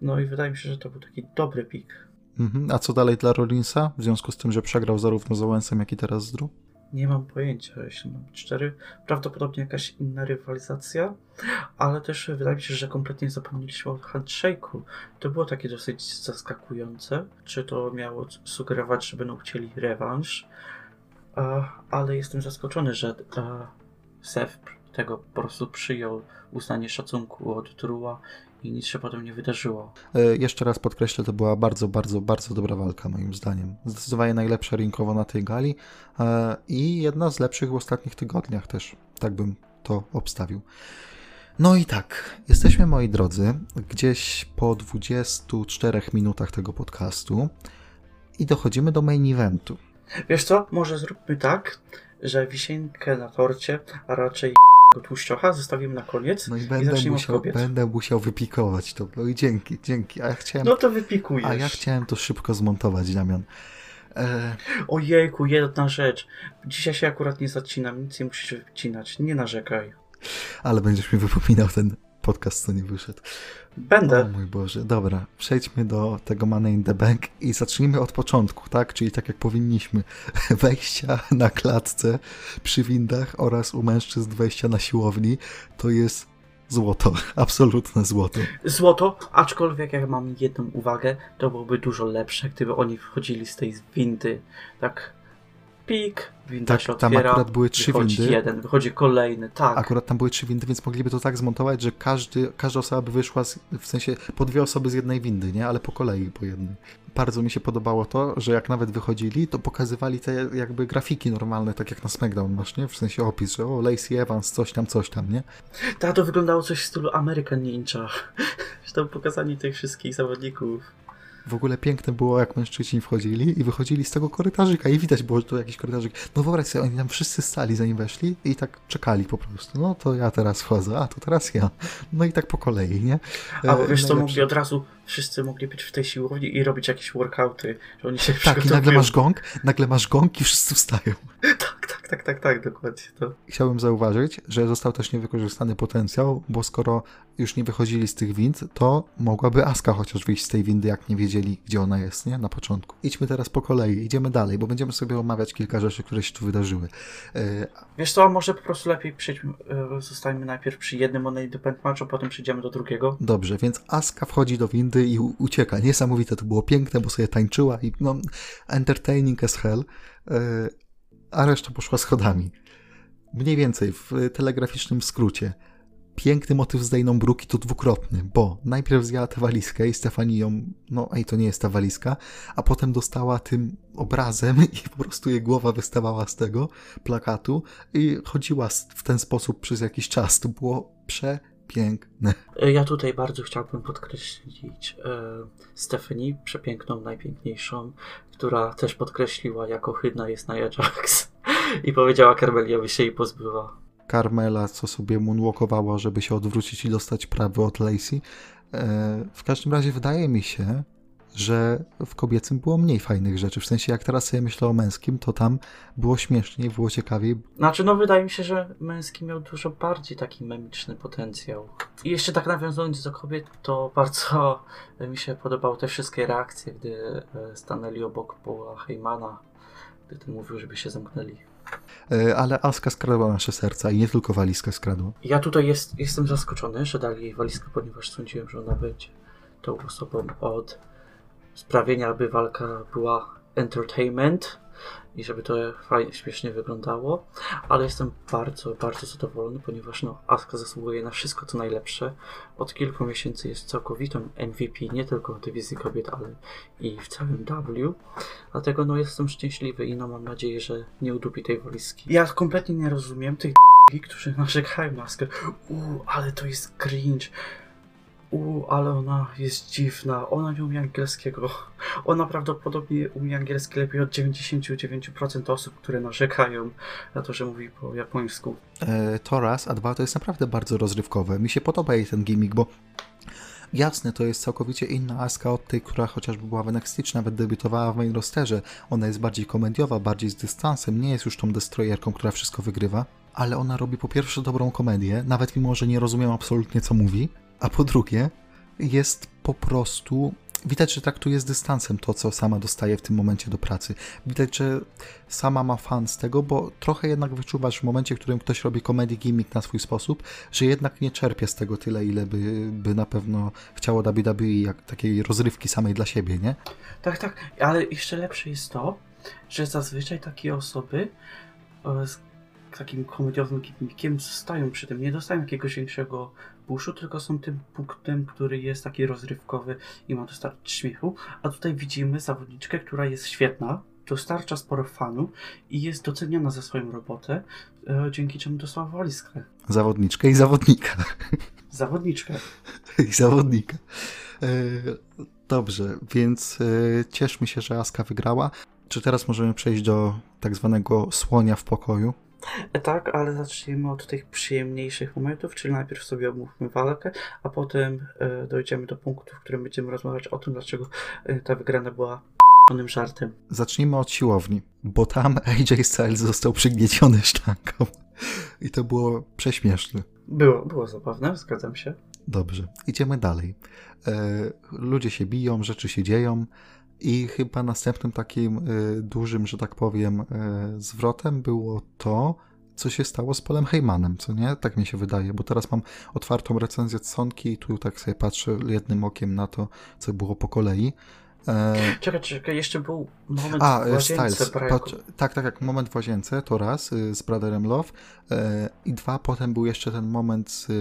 [SPEAKER 2] No i wydaje mi się, że to był taki dobry pik.
[SPEAKER 1] Mhm. A co dalej dla Rollinsa, w związku z tym, że przegrał zarówno z Owensem, jak i teraz z Drew?
[SPEAKER 2] Nie mam pojęcia, jeśli mam cztery. Prawdopodobnie jakaś inna rywalizacja, ale też wydaje mi się, że kompletnie zapomnieliśmy o handshake'u. To było takie dosyć zaskakujące. Czy to miało sugerować, że będą chcieli rewanż? ale jestem zaskoczony, że Seth tego po prostu przyjął uznanie szacunku od Trua i nic się potem nie wydarzyło.
[SPEAKER 1] E, jeszcze raz podkreślę, to była bardzo, bardzo, bardzo dobra walka moim zdaniem. Zdecydowanie najlepsza rinkowo na tej gali e, i jedna z lepszych w ostatnich tygodniach też. Tak bym to obstawił. No i tak, jesteśmy moi drodzy, gdzieś po 24 minutach tego podcastu i dochodzimy do main eventu.
[SPEAKER 2] Wiesz co, może zróbmy tak, że wisienkę na torcie, a raczej tłuszczocha zostawimy na koniec
[SPEAKER 1] no i, będę i musiał, będę musiał wypikować to. No i dzięki, dzięki. A ja chciałem,
[SPEAKER 2] no to wypikujesz.
[SPEAKER 1] A ja chciałem to szybko zmontować, Damian.
[SPEAKER 2] E... Ojejku, jedna rzecz. Dzisiaj się akurat nie zacinam, nic nie musisz wycinać. Nie narzekaj.
[SPEAKER 1] Ale będziesz mi wypominał ten podcast, co nie wyszedł.
[SPEAKER 2] Będę.
[SPEAKER 1] O mój Boże, dobra, przejdźmy do tego Money in the Bank i zacznijmy od początku, tak? Czyli tak jak powinniśmy. Wejścia na klatce przy windach oraz u mężczyzn wejścia na siłowni to jest złoto, absolutne złoto.
[SPEAKER 2] Złoto, aczkolwiek jak mam jedną uwagę, to byłoby dużo lepsze, gdyby oni wchodzili z tej windy tak pik, winda tak, się otwiera, tam akurat były trzy windy. jeden, wychodzi kolejny, tak.
[SPEAKER 1] Akurat tam były trzy windy, więc mogliby to tak zmontować, że każdy, każda osoba by wyszła, z, w sensie po dwie osoby z jednej windy, nie? Ale po kolei, po jednej. Bardzo mi się podobało to, że jak nawet wychodzili, to pokazywali te jakby grafiki normalne, tak jak na SmackDown masz, nie? W sensie opis, że o, Lacey Evans, coś tam, coś tam, nie?
[SPEAKER 2] Tak, to wyglądało coś w stylu American Ninja. tam pokazanie tych wszystkich zawodników.
[SPEAKER 1] W ogóle piękne było, jak mężczyźni wchodzili i wychodzili z tego korytarzyka i widać było, że to jakiś korytarzyk. No wyobraź sobie, oni tam wszyscy stali, zanim weszli i tak czekali po prostu. No to ja teraz wchodzę, a to teraz ja. No i tak po kolei, nie?
[SPEAKER 2] A bo wiesz, to mogli od razu wszyscy mogli być w tej siłowni i robić jakieś workouty, że oni się
[SPEAKER 1] Tak, i nagle masz gong, nagle masz gong i wszyscy wstają.
[SPEAKER 2] tak, tak, tak, tak, dokładnie to.
[SPEAKER 1] Chciałbym zauważyć, że został też niewykorzystany potencjał, bo skoro już nie wychodzili z tych wind, to mogłaby Aska chociaż wyjść z tej windy, jak nie wiedzieli, gdzie ona jest, nie? Na początku. Idźmy teraz po kolei, idziemy dalej, bo będziemy sobie omawiać kilka rzeczy, które się tu wydarzyły.
[SPEAKER 2] E... Wiesz co, może po prostu lepiej przejdźmy, e, zostańmy najpierw przy jednym Money Independent Matchu, potem przejdziemy do drugiego.
[SPEAKER 1] Dobrze, więc Aska wchodzi do windy i ucieka. Niesamowite to było piękne, bo sobie tańczyła i no, entertaining as hell, e, a reszta poszła schodami. Mniej więcej w telegraficznym skrócie. Piękny motyw z Dejną Bruki to dwukrotny, bo najpierw zjęła tę walizkę i Stefani ją, no ej, to nie jest ta walizka, a potem dostała tym obrazem i po prostu jej głowa wystawała z tego plakatu i chodziła w ten sposób przez jakiś czas. To było prze piękne.
[SPEAKER 2] E, ja tutaj bardzo chciałbym podkreślić e, Stephanie, przepiękną, najpiękniejszą, która też podkreśliła, jak ohydna jest Nia Jax i powiedziała Carmelia, by się jej pozbyła.
[SPEAKER 1] Carmela, co sobie moonwalkowała, żeby się odwrócić i dostać prawy od Lacey. E, w każdym razie wydaje mi się, że w kobiecym było mniej fajnych rzeczy. W sensie, jak teraz sobie myślę o męskim, to tam było śmieszniej, było ciekawiej.
[SPEAKER 2] Znaczy, no wydaje mi się, że męski miał dużo bardziej taki memiczny potencjał. I jeszcze tak nawiązując do kobiet, to bardzo mi się podobały te wszystkie reakcje, gdy e, stanęli obok Paula Heymana, gdy ten mówił, żeby się zamknęli.
[SPEAKER 1] E, ale Aska skradła nasze serca i nie tylko walizkę skradła.
[SPEAKER 2] Ja tutaj jest, jestem zaskoczony, że dali jej walizkę, ponieważ sądziłem, że ona będzie tą osobą od sprawienia, aby walka była entertainment i żeby to fajnie, śmiesznie wyglądało, ale jestem bardzo, bardzo zadowolony, ponieważ no, Asuka zasługuje na wszystko co najlepsze. Od kilku miesięcy jest całkowitą MVP, nie tylko w dywizji kobiet, ale i w całym W. Dlatego no, jestem szczęśliwy i no, mam nadzieję, że nie udupi tej walizki. Ja kompletnie nie rozumiem tych którzy narzekają na Askę. Uuu, ale to jest cringe. U, ale ona jest dziwna. Ona nie umie angielskiego. Ona prawdopodobnie umie angielski lepiej od 99% osób, które narzekają na to, że mówi po japońsku.
[SPEAKER 1] E, to raz, a dwa to jest naprawdę bardzo rozrywkowe. Mi się podoba jej ten gimmick, bo Jasne, to jest całkowicie inna Aska od tej, która chociażby była w NXT, czy nawet debiutowała w main rosterze. Ona jest bardziej komediowa, bardziej z dystansem, nie jest już tą destroyerką, która wszystko wygrywa, ale ona robi po pierwsze dobrą komedię, nawet mimo, że nie rozumiem absolutnie co mówi, a po drugie jest po prostu widać, że traktuje z dystansem to, co sama dostaje w tym momencie do pracy. Widać, że sama ma fan z tego, bo trochę jednak wyczuwasz w momencie, w którym ktoś robi komedię gimmick na swój sposób, że jednak nie czerpie z tego tyle, ile by, by na pewno chciało WWE, jak takiej rozrywki samej dla siebie, nie?
[SPEAKER 2] Tak, tak, ale jeszcze lepsze jest to, że zazwyczaj takie osoby e, z takim komediowym gimmickiem zostają przy tym, nie dostają jakiegoś większego puszu, tylko są tym punktem, który jest taki rozrywkowy i ma dostarczyć śmiechu, a tutaj widzimy zawodniczkę, która jest świetna, dostarcza sporo fanu i jest doceniana za swoją robotę, e, dzięki czemu dostała walizkę.
[SPEAKER 1] Zawodniczkę i zawodnika.
[SPEAKER 2] Zawodniczkę.
[SPEAKER 1] I zawodnika. E, dobrze, więc e, cieszmy się, że Aska wygrała. Czy teraz możemy przejść do tak zwanego słonia w pokoju?
[SPEAKER 2] Tak, ale zacznijmy od tych przyjemniejszych momentów, czyli najpierw sobie omówmy walkę, a potem e, dojdziemy do punktu, w którym będziemy rozmawiać o tym, dlaczego e, ta wygrana była p***onym żartem.
[SPEAKER 1] Zacznijmy od siłowni, bo tam AJ Styles został przygnieciony sztanką. I to było prześmieszne.
[SPEAKER 2] Było, było zabawne, zgadzam się.
[SPEAKER 1] Dobrze, idziemy dalej. E, ludzie się biją, rzeczy się dzieją i chyba następnym takim e, dużym, że tak powiem, e, zwrotem było to, co się stało z Polem Heymanem, co nie? Tak mi się wydaje, bo teraz mam otwartą recenzję Sonki i tu tak sobie patrzę jednym okiem na to, co było po kolei. E,
[SPEAKER 2] Czekaj, czekaj, jeszcze był moment
[SPEAKER 1] a,
[SPEAKER 2] w łazience
[SPEAKER 1] Styles. Patrz, tak, tak, jak moment w łazience, to raz y, z Brotherem Love e, i dwa, potem był jeszcze ten moment z y,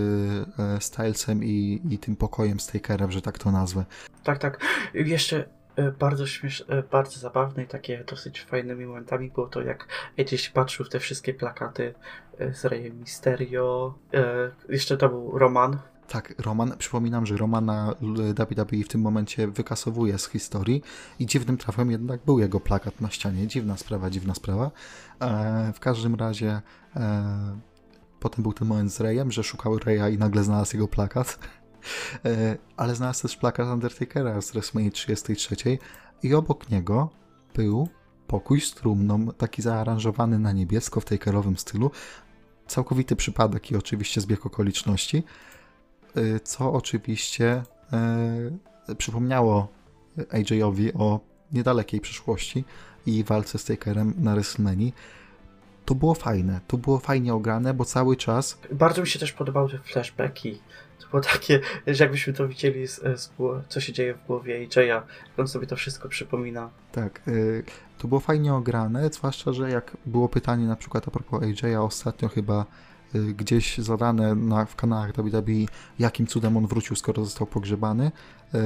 [SPEAKER 1] e, Stylesem i, i tym pokojem z Takerem, że tak to nazwę.
[SPEAKER 2] Tak, tak. Jeszcze bardzo śmieszne, e, bardzo zabawne i takie dosyć fajnymi momentami było to, jak gdzieś patrzył w te wszystkie plakaty e, z Reyem Mysterio. E, Jeszcze to był Roman.
[SPEAKER 1] Tak, Roman, przypominam, że Romana WWE w tym momencie wykasowuje z historii i dziwnym trafem jednak był jego plakat na ścianie. Dziwna sprawa, dziwna sprawa. E, w każdym razie e, potem był ten moment z Reyem, że szukał Reya i nagle znalazł jego plakat. E, ale znalazł też plakat Undertakera z WrestleMania 33 i obok niego był pokój z trumną, taki zaaranżowany na niebiesko w takerowym stylu. Całkowity przypadek i oczywiście zbieg okoliczności, y, co oczywiście e, przypomniało AJ-owi o niedalekiej przyszłości i walce z Takerem na WrestleMania. To było fajne, to było fajnie ograne, bo cały czas
[SPEAKER 2] Bardzo mi się też podobały te flashbacki. To było takie, że jakbyśmy to widzieli, z, z, co się dzieje w głowie AJ'a, jak on sobie to wszystko przypomina.
[SPEAKER 1] Tak, y, to było fajnie ograne, zwłaszcza, że jak było pytanie na przykład a propos AJ'a ostatnio chyba gdzieś zadane na, w kanałach WWE, jakim cudem on wrócił, skoro został pogrzebany, y,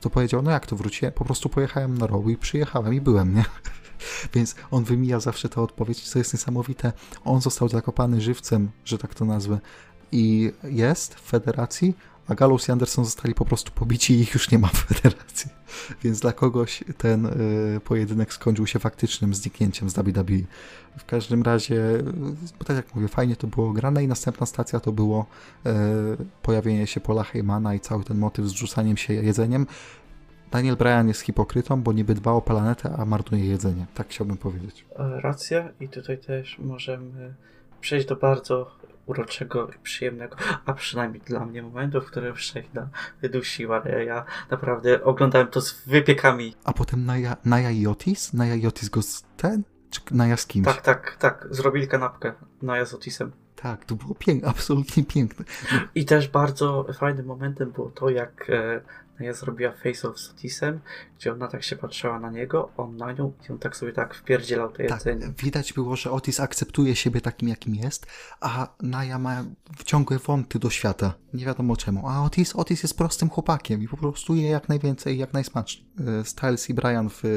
[SPEAKER 1] to powiedział, no jak to wróciłem, po prostu pojechałem na rowu i przyjechałem i byłem, nie? Więc on wymija zawsze tę odpowiedź, co jest niesamowite. On został zakopany żywcem, że tak to nazwę, i jest w federacji, a Gallows i Anderson zostali po prostu pobici i ich już nie ma w federacji. Więc dla kogoś ten y, pojedynek skończył się faktycznym zniknięciem z WWE. W każdym razie, bo tak jak mówię, fajnie to było grane i następna stacja to było y, pojawienie się Paula Heymana i cały ten motyw z rzucaniem się jedzeniem. Daniel Bryan jest hipokrytą, bo niby dba o planetę, a marnuje jedzenie. Tak chciałbym powiedzieć.
[SPEAKER 2] Racja i tutaj też możemy przejść do bardzo uroczego i przyjemnego, a przynajmniej dla mnie momentu, w którym Shayna wydusiła Reya. Naprawdę oglądałem to z wypiekami.
[SPEAKER 1] A potem Naya, Naya i Otis? Naya i Otis go z ten? Czy Naya z kimś?
[SPEAKER 2] Tak, tak, tak. Zrobili kanapkę na z Otisem.
[SPEAKER 1] Tak, to było piękne, absolutnie piękne.
[SPEAKER 2] I też bardzo fajnym momentem było to, jak e, Naya zrobiła face off z Otisem, gdzie ona tak się patrzyła na niego, on na nią i on tak sobie tak wpierdzielał to
[SPEAKER 1] Tak,
[SPEAKER 2] jedzenie.
[SPEAKER 1] widać było, że Otis akceptuje siebie takim, jakim jest, a Naya ma ciągłe wąty do świata. Nie wiadomo czemu. A Otis, Otis jest prostym chłopakiem i po prostu je jak najwięcej jak najsmaczniej. E, Styles i Brian w e,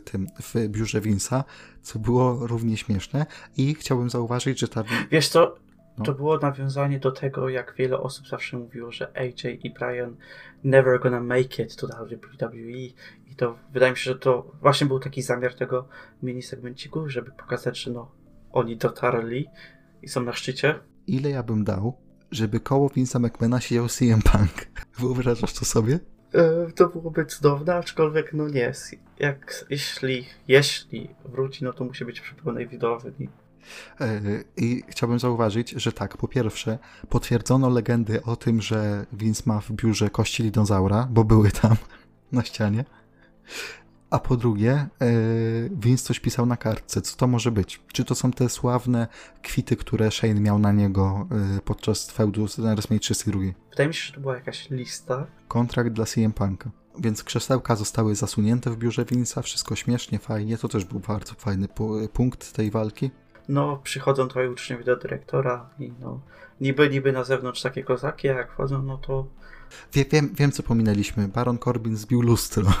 [SPEAKER 1] tym, w biurze Vince'a, co było równie śmieszne i chciałbym zauważyć, że ta...
[SPEAKER 2] Wiesz co,
[SPEAKER 1] No.
[SPEAKER 2] to było nawiązanie do tego, jak wiele osób zawsze mówiło, że AJ i Brian never gonna make it to WWE i to wydaje mi się, że to właśnie był taki zamiar tego mini segmenciku, żeby pokazać, że no oni dotarli i są na szczycie.
[SPEAKER 1] Ile ja bym dał, żeby koło Vince'a McMahona siedział CM Punk? Wyobrażasz to sobie?
[SPEAKER 2] E, to byłoby cudowne, aczkolwiek no nie, jak, jeśli, jeśli wróci, no to musi być przy pełnej widowni.
[SPEAKER 1] E, I chciałbym zauważyć, że tak, po pierwsze, potwierdzono legendy o tym, że Vince ma w biurze kości dinozaura, bo były tam. na ścianie. A po drugie, yy, Vince coś pisał na kartce. Co to może być? Czy to są te sławne kwity, które Shane miał na niego yy, podczas feudu z WrestleMania 32?
[SPEAKER 2] Wydaje mi się, że to była jakaś lista.
[SPEAKER 1] Kontrakt dla CM Punka. Więc krzesełka zostały zasunięte w biurze Vince'a, wszystko śmiesznie, fajnie. To też był bardzo fajny punkt tej walki.
[SPEAKER 2] No, przychodzą twoi uczniowie do dyrektora i no, niby, niby na zewnątrz takie kozaki, a jak wchodzą, no to
[SPEAKER 1] Wie, wiem, wiem, co pominęliśmy. Baron Corbin zbił lustro.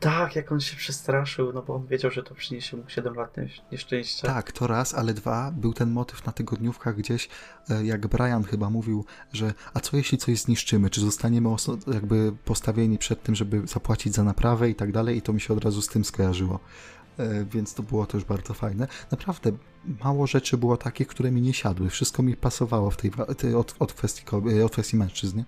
[SPEAKER 2] Tak, jak on się przestraszył, no bo on wiedział, że to przyniesie mu 7 lat nieszczęścia.
[SPEAKER 1] Tak, to raz, ale dwa, był ten motyw na tygodniówkach gdzieś, e, jak Brian chyba mówił, że a co jeśli coś zniszczymy, czy zostaniemy jakby postawieni przed tym, żeby zapłacić za naprawę i tak dalej i to mi się od razu z tym skojarzyło. E, więc to było też bardzo fajne. Naprawdę mało rzeczy było takich, które mi nie siadły. Wszystko mi pasowało w tej, tej od, od, kwestii, e, od kwestii mężczyzn.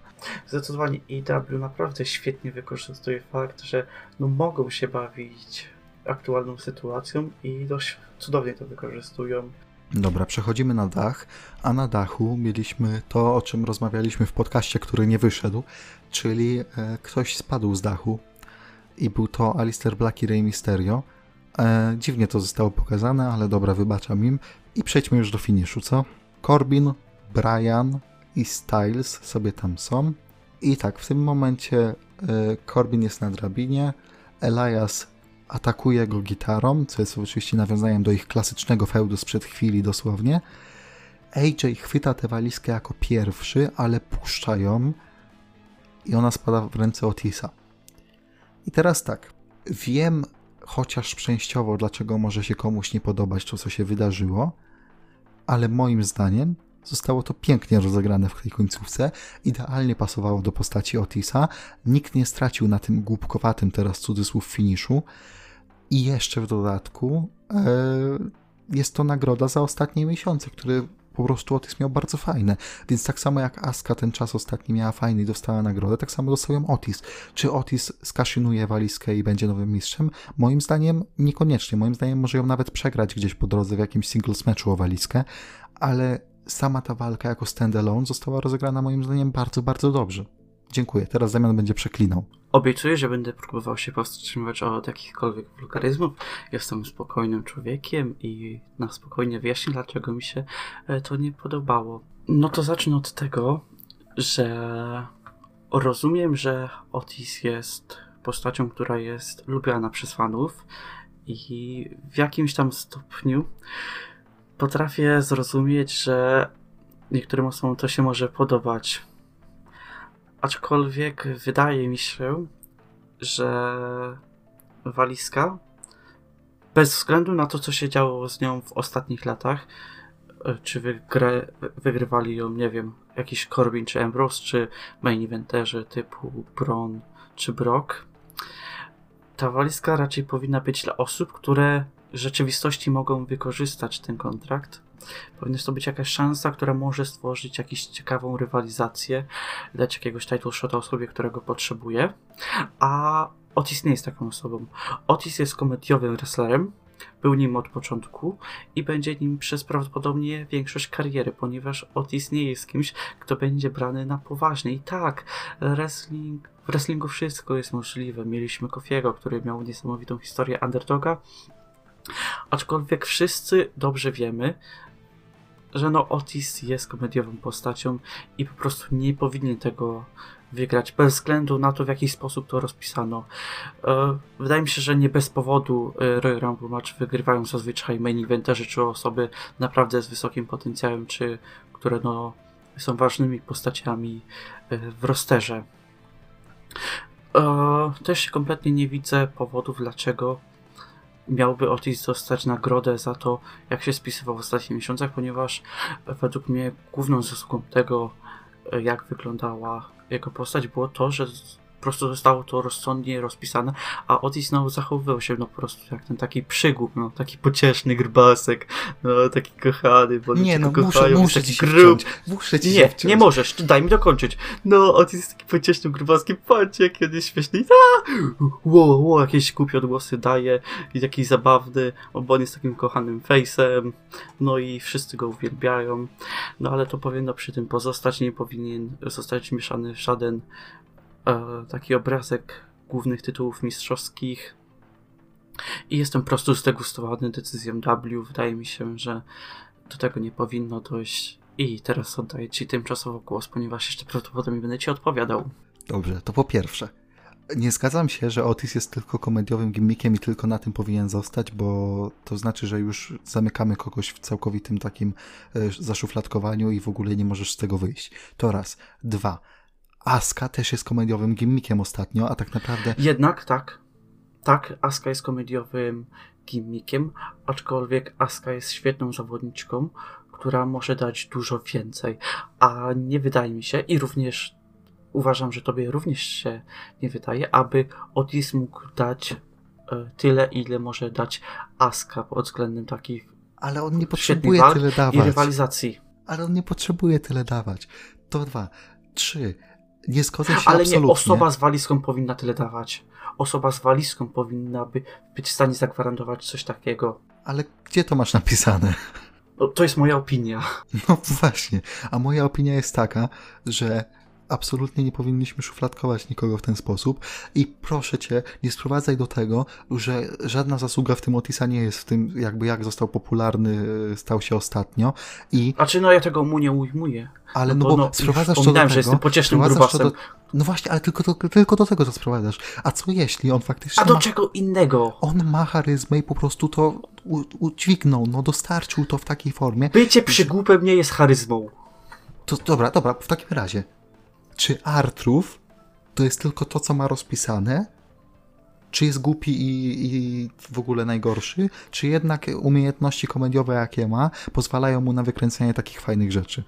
[SPEAKER 2] Zdecydowanie EW naprawdę świetnie wykorzystuje fakt, że no mogą się bawić aktualną sytuacją i dość cudownie to wykorzystują.
[SPEAKER 1] Dobra, przechodzimy na dach, a na dachu mieliśmy to, o czym rozmawialiśmy w podcaście, który nie wyszedł, czyli e, ktoś spadł z dachu i był to Alistair Black i Rey Mysterio. E, dziwnie to zostało pokazane, ale dobra, wybaczam im. I przejdźmy już do finiszu, co? Corbin, Brian i Styles sobie tam są. I tak, w tym momencie e, Corbin jest na drabinie, Elias atakuje go gitarą, co jest oczywiście nawiązaniem do ich klasycznego feudu sprzed chwili dosłownie. AJ chwyta tę walizkę jako pierwszy, ale puszcza ją i ona spada w ręce Otisa. I teraz tak, wiem, chociaż częściowo, dlaczego może się komuś nie podobać to, co się wydarzyło, ale moim zdaniem zostało to pięknie rozegrane w tej końcówce, idealnie pasowało do postaci Otisa, nikt nie stracił na tym głupkowatym teraz cudzysłów finiszu. I jeszcze w dodatku e, jest to nagroda za ostatnie miesiące, które po prostu Otis miał bardzo fajne. Więc tak samo jak Aska ten czas ostatni miała fajny i dostała nagrodę, tak samo dostał ją Otis. Czy Otis skaszynuje walizkę i będzie nowym mistrzem? Moim zdaniem niekoniecznie. Moim zdaniem może ją nawet przegrać gdzieś po drodze w jakimś singles meczu o walizkę, ale sama ta walka jako standalone została rozegrana moim zdaniem bardzo, bardzo dobrze. Dziękuję. Teraz Zamian będzie przeklinał.
[SPEAKER 2] Obiecuję, że będę próbował się powstrzymywać od jakichkolwiek wulgaryzmów. Jestem spokojnym człowiekiem i na spokojnie wyjaśnię, dlaczego mi się e, to nie podobało. No to zacznę od tego, że rozumiem, że Otis jest postacią, która jest lubiana przez fanów i w jakimś tam stopniu potrafię zrozumieć, że niektórym osobom to się może podobać Aczkolwiek wydaje mi się, że walizka, bez względu na to, co się działo z nią w ostatnich latach, e, czy wygry, wygrywali ją, nie wiem, jakiś Corbin czy Ambrose, czy main eventerzy typu Braun czy Brock, ta walizka raczej powinna być dla osób, które w rzeczywistości mogą wykorzystać ten kontrakt Powinna to być jakaś szansa, która może stworzyć jakąś ciekawą rywalizację, dać jakiegoś title shota osobie, którego potrzebuje. A Otis nie jest taką osobą. Otis jest komediowym wrestlerem, był nim od początku i będzie nim przez prawdopodobnie większość kariery, ponieważ Otis nie jest kimś, kto będzie brany na poważnie. I tak, wrestling, w wrestlingu wszystko jest możliwe. Mieliśmy Kofiego, który miał niesamowitą historię underdoga, aczkolwiek wszyscy dobrze wiemy, że no Otis jest komediową postacią i po prostu nie powinien tego wygrać, bez względu na to, w jaki sposób to rozpisano. E, wydaje mi się, że nie bez powodu e, Royal Rumble match wygrywają zazwyczaj main eventerzy, czy osoby naprawdę z wysokim potencjałem, czy które no, są ważnymi postaciami e, w rosterze. Też się kompletnie nie widzę powodów, dlaczego miałby Otis dostać nagrodę za to, jak się spisywał w ostatnich miesiącach, ponieważ według mnie główną zasługą tego, jak wyglądała jego postać, było to, że po prostu zostało to rozsądnie rozpisane, a Otis znowu zachowywał się no po prostu jak ten taki przygłup, no taki pocieszny grubasek, no taki kochany, bo
[SPEAKER 1] nie, no
[SPEAKER 2] muszę,
[SPEAKER 1] kochają, muszę ci grub. Muszę ci
[SPEAKER 2] nie, nie możesz, daj mi dokończyć. No, Otis jest taki pocieszny grubaskiem, patrzcie jaki on jest śmieszny i wow, wow, jakieś głupie odgłosy daje i taki zabawny, bo on jest takim kochanym face'em, no i wszyscy go uwielbiają, no ale to powinno przy tym pozostać, nie powinien zostać mieszany w żaden taki obrazek głównych tytułów mistrzowskich. I jestem po prostu zdegustowany decyzją W. Wydaje mi się, że do tego nie powinno dojść. I teraz oddaję Ci tymczasowo głos, ponieważ jeszcze prawdopodobnie będę Ci odpowiadał.
[SPEAKER 1] Dobrze, to po pierwsze. Nie zgadzam się, że Otis jest tylko komediowym gimmickiem i tylko na tym powinien zostać, bo to znaczy, że już zamykamy kogoś w całkowitym takim e, zaszufladkowaniu i w ogóle nie możesz z tego wyjść. To raz. Dwa. Aska też jest komediowym gimmickiem ostatnio, a tak naprawdę
[SPEAKER 2] Jednak tak, tak, Aska jest komediowym gimmickiem, aczkolwiek Aska jest świetną zawodniczką, która może dać dużo więcej. A nie wydaje mi się, i również uważam, że tobie również się nie wydaje, aby Otis mógł dać e, tyle, ile może dać Aska pod względem takich
[SPEAKER 1] ale on nie potrzebuje tyle
[SPEAKER 2] i
[SPEAKER 1] dawać.
[SPEAKER 2] rywalizacji.
[SPEAKER 1] Ale on nie potrzebuje tyle dawać. To dwa. Trzy. Nie zgodzę się
[SPEAKER 2] Ale
[SPEAKER 1] absolutnie.
[SPEAKER 2] nie, osoba z walizką powinna tyle dawać. Osoba z walizką powinna by być w stanie zagwarantować coś takiego.
[SPEAKER 1] Ale gdzie to masz napisane?
[SPEAKER 2] No, to jest moja opinia.
[SPEAKER 1] No właśnie. A moja opinia jest taka, że absolutnie nie powinniśmy szufladkować nikogo w ten sposób i proszę cię, nie sprowadzaj do tego, że żadna zasługa w tym Otisa nie jest w tym, jakby jak został popularny, e, stał się ostatnio i
[SPEAKER 2] Znaczy, no ja tego mu nie ujmuję.
[SPEAKER 1] ale
[SPEAKER 2] No
[SPEAKER 1] no,
[SPEAKER 2] bo, no,
[SPEAKER 1] sprowadzasz to do tego,
[SPEAKER 2] że jestem pociesznym grubasem.
[SPEAKER 1] do, no właśnie, ale tylko, to, tylko do tego to sprowadzasz. A co jeśli on faktycznie
[SPEAKER 2] A do
[SPEAKER 1] ma,
[SPEAKER 2] czego innego?
[SPEAKER 1] on ma charyzmę i po prostu to u, udźwignął, no dostarczył to w takiej formie,
[SPEAKER 2] Bycie przygłupem nie jest charyzmą.
[SPEAKER 1] To dobra, dobra, w takim razie. Czy Artrów to jest tylko to, co ma rozpisane? Czy jest głupi i, i w ogóle najgorszy? Czy jednak umiejętności komediowe, jakie ma, pozwalają mu na wykręcanie takich fajnych rzeczy?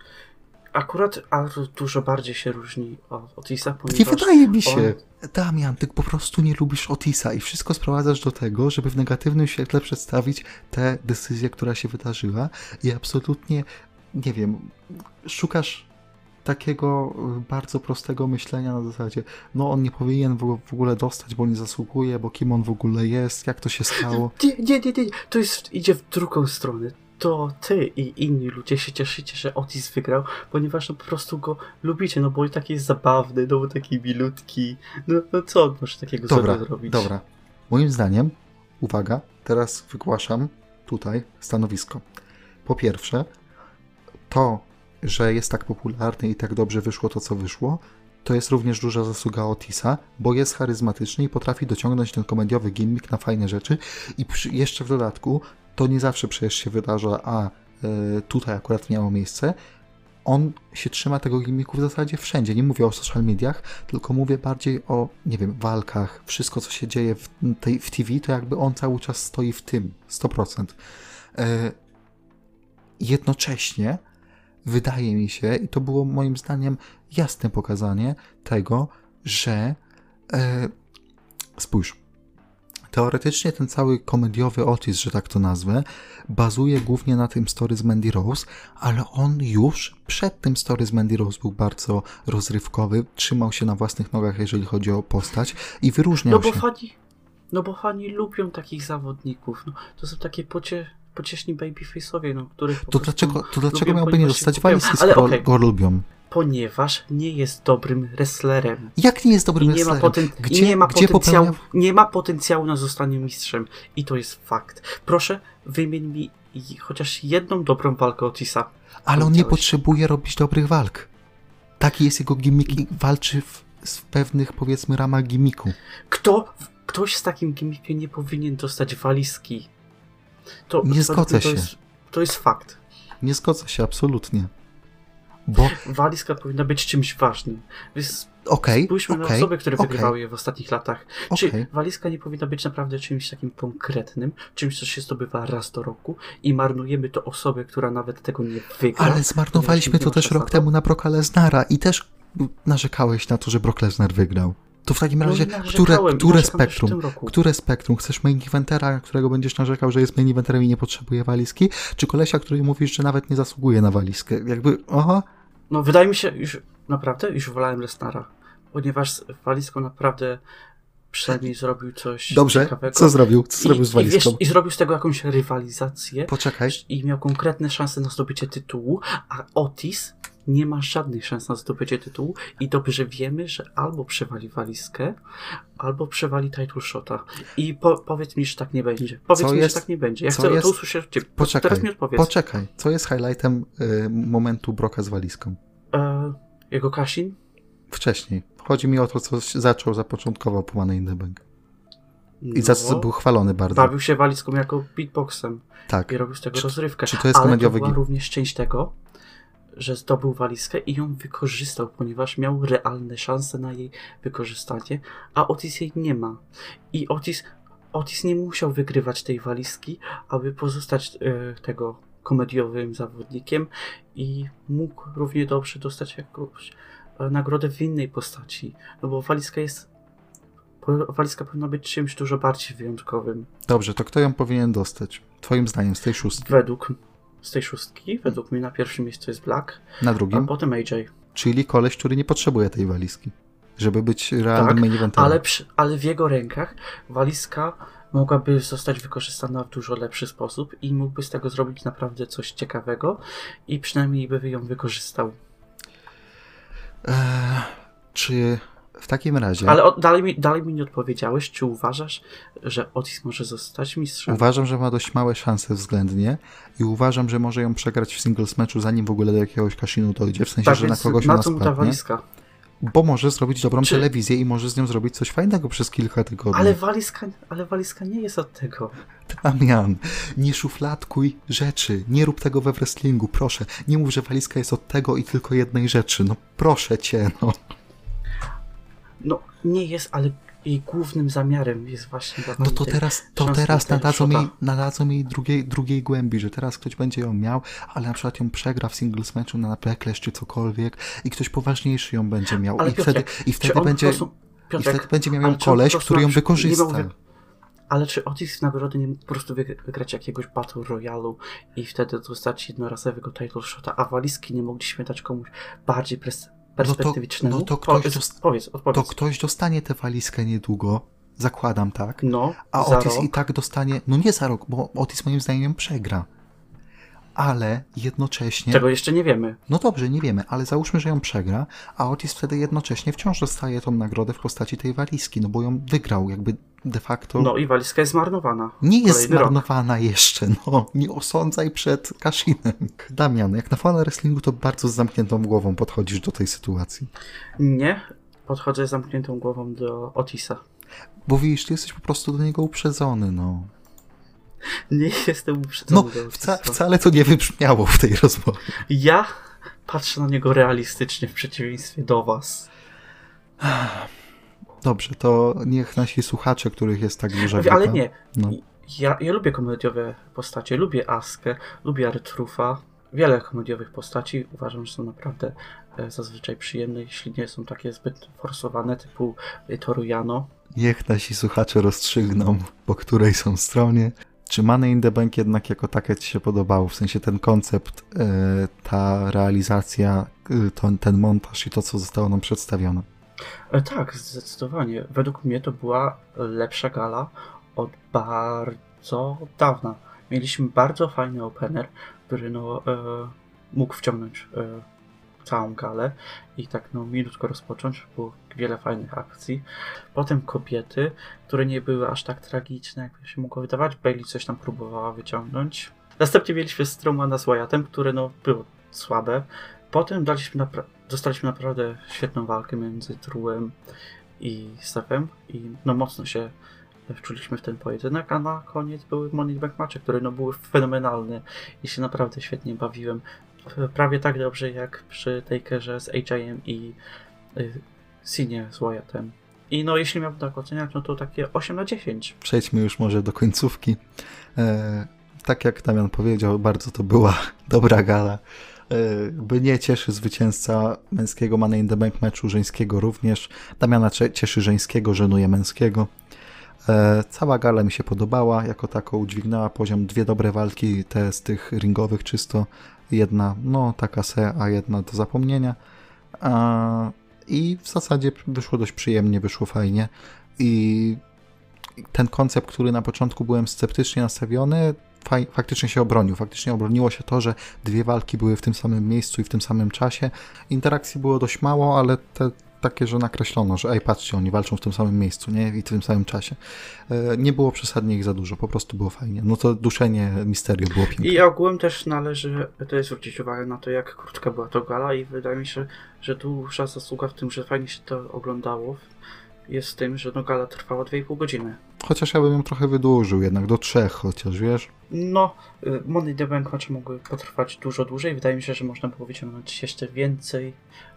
[SPEAKER 2] Akurat Arthur dużo bardziej się różni od Otisa,
[SPEAKER 1] Nie
[SPEAKER 2] ponieważ
[SPEAKER 1] wydaje mi się.
[SPEAKER 2] on-
[SPEAKER 1] Damian, ty po prostu nie lubisz Otisa i wszystko sprowadzasz do tego, żeby w negatywnym świetle przedstawić tę decyzję, która się wydarzyła i absolutnie, nie wiem, szukasz takiego y, bardzo prostego myślenia na zasadzie, no on nie powinien w ogóle dostać, bo nie zasługuje, bo kim on w ogóle jest, jak to się stało.
[SPEAKER 2] Nie, nie, nie, nie, to jest, idzie w drugą stronę. To ty i inni ludzie się cieszycie, że Otis wygrał, ponieważ no po prostu go lubicie, no bo taki jest zabawny, no bo taki milutki. No, no co on może takiego
[SPEAKER 1] Dobra,
[SPEAKER 2] zrobić?
[SPEAKER 1] dobra. Moim zdaniem, uwaga, teraz wygłaszam tutaj stanowisko. Po pierwsze, to, że jest tak popularny i tak dobrze wyszło to, co wyszło, to jest również duża zasługa Otisa, bo jest charyzmatyczny i potrafi dociągnąć ten komediowy gimmick na fajne rzeczy i przy, jeszcze w dodatku, to nie zawsze przecież się wydarza, a e, tutaj akurat miało miejsce, on się trzyma tego gimmicku w zasadzie wszędzie. Nie mówię o social mediach, tylko mówię bardziej o, nie wiem, walkach, wszystko co się dzieje w, tej, w TV, to jakby on cały czas stoi w tym, 100%. E, jednocześnie wydaje mi się, i to było moim zdaniem jasne pokazanie tego, że e, spójrz, teoretycznie ten cały komediowy Otis, że tak to nazwę, bazuje głównie na tym story z Mandy Rose, ale on już przed tym story z Mandy Rose był bardzo rozrywkowy, trzymał się na własnych nogach, jeżeli chodzi o postać i wyróżniał
[SPEAKER 2] No bo
[SPEAKER 1] się.
[SPEAKER 2] fani, no bo fani lubią takich zawodników. No, to są takie pocie, pocieszni babyface'owie, no, których
[SPEAKER 1] To dlaczego, to dlaczego miałby nie dostać walizki, skoro
[SPEAKER 2] okej,
[SPEAKER 1] go lubią?
[SPEAKER 2] ponieważ nie jest dobrym wrestlerem.
[SPEAKER 1] Jak nie jest dobrym
[SPEAKER 2] I nie, ma
[SPEAKER 1] wrestlerem?
[SPEAKER 2] poten-
[SPEAKER 1] Gdzie,
[SPEAKER 2] nie ma
[SPEAKER 1] gdzie
[SPEAKER 2] potencjału,
[SPEAKER 1] popełnia...
[SPEAKER 2] nie ma potencjału na zostanie mistrzem. I to jest fakt. Proszę, wymień mi chociaż jedną dobrą walkę Otisa.
[SPEAKER 1] Ale on nie potrzebuje robić dobrych walk. Taki jest jego gimmick i walczy w, w pewnych, powiedzmy, ramach gimmicku.
[SPEAKER 2] Kto, ktoś z takim gimmickiem nie powinien dostać walizki. To,
[SPEAKER 1] Nie
[SPEAKER 2] to,
[SPEAKER 1] zgodzę
[SPEAKER 2] to
[SPEAKER 1] się.
[SPEAKER 2] Jest, to jest fakt.
[SPEAKER 1] Nie zgodzę się absolutnie. Bo,
[SPEAKER 2] Walizka powinna być czymś ważnym. Więc
[SPEAKER 1] okej,
[SPEAKER 2] spójrzmy na
[SPEAKER 1] okej,
[SPEAKER 2] osoby, które
[SPEAKER 1] okej,
[SPEAKER 2] wygrywały je w ostatnich latach. Czy walizka nie powinna być naprawdę czymś takim konkretnym, czymś, co się zdobywa raz do roku i marnujemy to osobę, która nawet tego nie wygra.
[SPEAKER 1] Ale zmarnowaliśmy to też rok
[SPEAKER 2] na to.
[SPEAKER 1] temu na Brocka Lesnara i też narzekałeś na to, że Brock Lesnar wygrał. To w takim
[SPEAKER 2] No,
[SPEAKER 1] razie, które,
[SPEAKER 2] i
[SPEAKER 1] które spektrum? Które spektrum? Chcesz main eventera, którego będziesz narzekał, że jest main eventerem i nie potrzebuje walizki? Czy kolesia, który mówisz, że nawet nie zasługuje na walizkę? Jakby, aha,
[SPEAKER 2] No wydaje mi się, już naprawdę, już wolałem Lesnara, ponieważ z walizką naprawdę przynajmniej zrobił coś
[SPEAKER 1] dobrze,
[SPEAKER 2] ciekawego.
[SPEAKER 1] co zrobił? Co zrobił z
[SPEAKER 2] I, i, wiesz,
[SPEAKER 1] walizką?
[SPEAKER 2] I zrobił z tego jakąś rywalizację
[SPEAKER 1] Poczekaj,
[SPEAKER 2] i miał konkretne szanse na zdobycie tytułu, a Otis nie ma żadnych szans na zdobycie tytułu i dobrze wiemy, że albo przewali walizkę, albo przewali title shota. I po, powiedz mi, że tak nie będzie. Powiedz
[SPEAKER 1] Co
[SPEAKER 2] mi,
[SPEAKER 1] jest-
[SPEAKER 2] że tak nie będzie. Ja chcę
[SPEAKER 1] jest-
[SPEAKER 2] to usłyszeć od ciebie.
[SPEAKER 1] Poczekaj,
[SPEAKER 2] Teraz mi odpowiedz.
[SPEAKER 1] poczekaj. Co jest highlightem y, momentu Broka z walizką?
[SPEAKER 2] e, jego Kashin?
[SPEAKER 1] Wcześniej. Chodzi mi o to, co zaczął, zapoczątkował po Money in the Bank. I
[SPEAKER 2] No,
[SPEAKER 1] za co był chwalony bardzo.
[SPEAKER 2] bawił się walizką jako beatboxem
[SPEAKER 1] Tak.
[SPEAKER 2] i robił z tego
[SPEAKER 1] Czy-
[SPEAKER 2] rozrywkę.
[SPEAKER 1] czy to jest
[SPEAKER 2] Ale
[SPEAKER 1] komediowy
[SPEAKER 2] to była również część tego, że zdobył walizkę i ją wykorzystał, ponieważ miał realne szanse na jej wykorzystanie, a Otis jej nie ma. I Otis, Otis nie musiał wygrywać tej walizki, aby pozostać e, tego komediowym zawodnikiem i mógł równie dobrze dostać jakąś e, nagrodę w innej postaci. No bo walizka jest. Walizka powinna być czymś dużo bardziej wyjątkowym.
[SPEAKER 1] Dobrze, to kto ją powinien dostać? Twoim zdaniem, z tej szóstki.
[SPEAKER 2] Według z tej szóstki, według mnie na pierwszym miejscu jest Black,
[SPEAKER 1] Na
[SPEAKER 2] a
[SPEAKER 1] drugim?
[SPEAKER 2] potem AJ.
[SPEAKER 1] Czyli koleś, który nie potrzebuje tej walizki. Żeby być realnym
[SPEAKER 2] Tak,
[SPEAKER 1] main.
[SPEAKER 2] Ale, przy, ale w jego rękach walizka mogłaby zostać wykorzystana w dużo lepszy sposób i mógłby z tego zrobić naprawdę coś ciekawego i przynajmniej by ją wykorzystał.
[SPEAKER 1] Eee, czy w takim razie
[SPEAKER 2] Ale o, dalej, mi, dalej mi nie odpowiedziałeś, czy uważasz, że Otis może zostać mistrzem?
[SPEAKER 1] uważam, że ma dość małe szanse względnie i uważam, że może ją przegrać w singles meczu, zanim w ogóle do jakiegoś kashinu dojdzie, w sensie,
[SPEAKER 2] tak,
[SPEAKER 1] że na kogoś
[SPEAKER 2] na co mu ta walizka?
[SPEAKER 1] bo może zrobić dobrą
[SPEAKER 2] Czy-
[SPEAKER 1] telewizję i może z nią zrobić coś fajnego przez kilka tygodni.
[SPEAKER 2] Ale walizka, ale walizka nie jest od tego.
[SPEAKER 1] Damian, nie szufladkuj rzeczy, nie rób tego we wrestlingu, proszę. Nie mów, że walizka jest od tego i tylko jednej rzeczy, no proszę cię, no.
[SPEAKER 2] No, nie jest, ale jej głównym zamiarem jest właśnie
[SPEAKER 1] No to teraz, to teraz
[SPEAKER 2] na
[SPEAKER 1] nadadzą jej, nadadzą jej drugiej, drugiej głębi, że teraz ktoś będzie ją miał, ale na przykład ją przegra w singles meczu na backlash czy cokolwiek i ktoś poważniejszy ją będzie miał
[SPEAKER 2] Ale
[SPEAKER 1] i wtedy,
[SPEAKER 2] Piotrek,
[SPEAKER 1] i
[SPEAKER 2] Czy
[SPEAKER 1] wtedy będzie,
[SPEAKER 2] prostu,
[SPEAKER 1] i
[SPEAKER 2] Piotrek,
[SPEAKER 1] wtedy będzie miał ją koleś, który ją wykorzysta.
[SPEAKER 2] miał Ale czy Otis w nagrody nie mógł po prostu wyg- wygrać jakiegoś Battle Royalu i wtedy dostać jednorazowego title shota, a walizki nie mogliśmy dać komuś bardziej pers- perspektywicznemu?
[SPEAKER 1] no to ktoś
[SPEAKER 2] powiedz,
[SPEAKER 1] dost-
[SPEAKER 2] powiedz,
[SPEAKER 1] To
[SPEAKER 2] odpowiedz.
[SPEAKER 1] ktoś dostanie tę walizkę niedługo, zakładam tak,
[SPEAKER 2] No,
[SPEAKER 1] A Otis
[SPEAKER 2] rok.
[SPEAKER 1] i tak dostanie, no nie za rok, bo Otis moim zdaniem przegra. Ale jednocześnie,
[SPEAKER 2] Tego jeszcze nie wiemy.
[SPEAKER 1] no dobrze, nie wiemy, ale załóżmy, że ją przegra, a Otis wtedy jednocześnie wciąż dostaje tą nagrodę w postaci tej walizki, no bo ją wygrał, jakby de facto
[SPEAKER 2] No i walizka jest zmarnowana.
[SPEAKER 1] nie jest
[SPEAKER 2] Kolejny rok.
[SPEAKER 1] zmarnowana jeszcze, no nie osądzaj przed Kashinem. Damian, jak na fan wrestlingu, to bardzo z zamkniętą głową podchodzisz do tej sytuacji.
[SPEAKER 2] Nie, podchodzę z zamkniętą głową do Otisa.
[SPEAKER 1] Bo widzisz, ty jesteś po prostu do niego uprzedzony, no.
[SPEAKER 2] Nie jestem uprzedzony
[SPEAKER 1] No, wca, wcale to nie wybrzmiało w tej rozmowie.
[SPEAKER 2] Ja patrzę na niego realistycznie w przeciwieństwie do was.
[SPEAKER 1] Dobrze, to niech nasi słuchacze, których jest tak duża
[SPEAKER 2] Ale
[SPEAKER 1] grupa...
[SPEAKER 2] nie,
[SPEAKER 1] No.
[SPEAKER 2] Ja, ja lubię komediowe postacie, lubię Askę, lubię Artrufa. Wiele komediowych postaci uważam, że są naprawdę e, zazwyczaj przyjemne, jeśli nie są takie zbyt forsowane, typu e, Toruyano.
[SPEAKER 1] Niech nasi słuchacze rozstrzygną, po której są stronie. Czy Money in the Bank jednak jako takie Ci się podobało? W sensie ten koncept, e, ta realizacja, e, ten montaż i to, co zostało nam przedstawione.
[SPEAKER 2] E, tak, zdecydowanie. Według mnie to była lepsza gala od bardzo dawna. Mieliśmy bardzo fajny opener, który no, mógł wciągnąć całą galę i tak no minutko rozpocząć, było wiele fajnych akcji. Potem kobiety, które nie były aż tak tragiczne, jak się mogło wydawać. Bailey coś tam próbowała wyciągnąć. Następnie mieliśmy Strowmana z Wyattem, które no było słabe. Potem daliśmy napra- dostaliśmy naprawdę świetną walkę między Drewem i Stephem i no mocno się wczuliśmy w ten pojedynek, a na koniec były Money Bank matche, które no były fenomenalne i się naprawdę świetnie bawiłem. Prawie tak dobrze jak przy Takerze z HIM i y, Sinie z Wyattem. I no jeśli miałbym tak oceniać, no to takie 8 na 10.
[SPEAKER 1] Przejdźmy już może do końcówki. E, tak jak Damian powiedział, bardzo to była dobra gala. E, by nie cieszy zwycięzca męskiego Money in the Bank meczu, żeńskiego również. Damiana cieszy żeńskiego, żenuje męskiego. E, cała gala mi się podobała, jako tako udźwignęła poziom dwie dobre walki, te z tych ringowych czysto, jedna no taka se, a jedna do zapomnienia. I w zasadzie wyszło dość przyjemnie, wyszło fajnie i ten koncept, który na początku byłem sceptycznie nastawiony, faktycznie się obronił. Faktycznie obroniło się to, że dwie walki były w tym samym miejscu i w tym samym czasie. Interakcji było dość mało, ale te takie, że nakreślono, że ej, patrzcie, oni walczą w tym samym miejscu, nie? I w tym samym czasie. E, nie było przesadnie ich za dużo, po prostu było fajnie. No to duszenie Misterio było piękne.
[SPEAKER 2] I ogółem też należy tutaj zwrócić uwagę na to, jak krótka była to gala i wydaje mi się, że duża zasługa w tym, że fajnie się to oglądało jest tym, że no gala trwała 2,5 godziny.
[SPEAKER 1] Chociaż ja bym ją trochę wydłużył, jednak do trzech chociaż, wiesz?
[SPEAKER 2] No, y, in the Bank mogły potrwać dużo dłużej. Wydaje mi się, że można było wyciągnąć jeszcze więcej.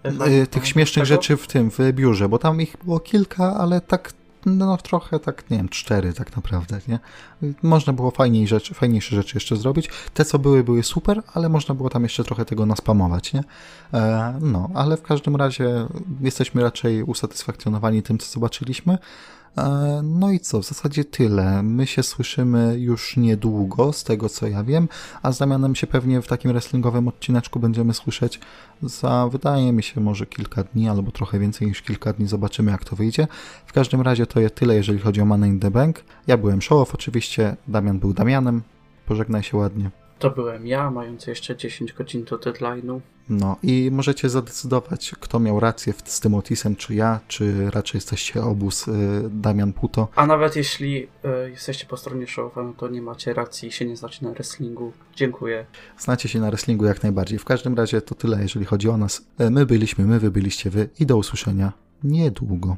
[SPEAKER 2] e,
[SPEAKER 1] E, Tych śmiesznych
[SPEAKER 2] tego.
[SPEAKER 1] rzeczy w tym, w biurze, bo tam ich było kilka, ale tak, no trochę tak, nie wiem, cztery tak naprawdę, nie? Można było fajniej rzeczy, fajniejsze rzeczy jeszcze zrobić. Te, co były, były super, ale można było tam jeszcze trochę tego naspamować, nie? E, no, ale w każdym razie jesteśmy raczej usatysfakcjonowani tym, co zobaczyliśmy. E, No i co, w zasadzie tyle. My się słyszymy już niedługo, z tego co ja wiem, a z Damianem się pewnie w takim wrestlingowym odcineczku będziemy słyszeć za, wydaje mi się, może kilka dni, albo trochę więcej niż kilka dni. Zobaczymy, jak to wyjdzie. W każdym razie to jest tyle, jeżeli chodzi o Money in the Bank. Ja byłem Showoff oczywiście, Damian był Damianem. Pożegnaj się ładnie.
[SPEAKER 2] To byłem ja, mający jeszcze 10 godzin do deadline'u.
[SPEAKER 1] No i możecie zadecydować, kto miał rację z tym Otisem, czy ja, czy raczej jesteście obóz y, Damian Puto.
[SPEAKER 2] A nawet jeśli e, jesteście po stronie showa, no to nie macie racji i się nie znacie na wrestlingu. Dziękuję.
[SPEAKER 1] Znacie się na wrestlingu jak najbardziej. W każdym razie to tyle, jeżeli chodzi o nas. E, My byliśmy, my, wy byliście wy i do usłyszenia niedługo.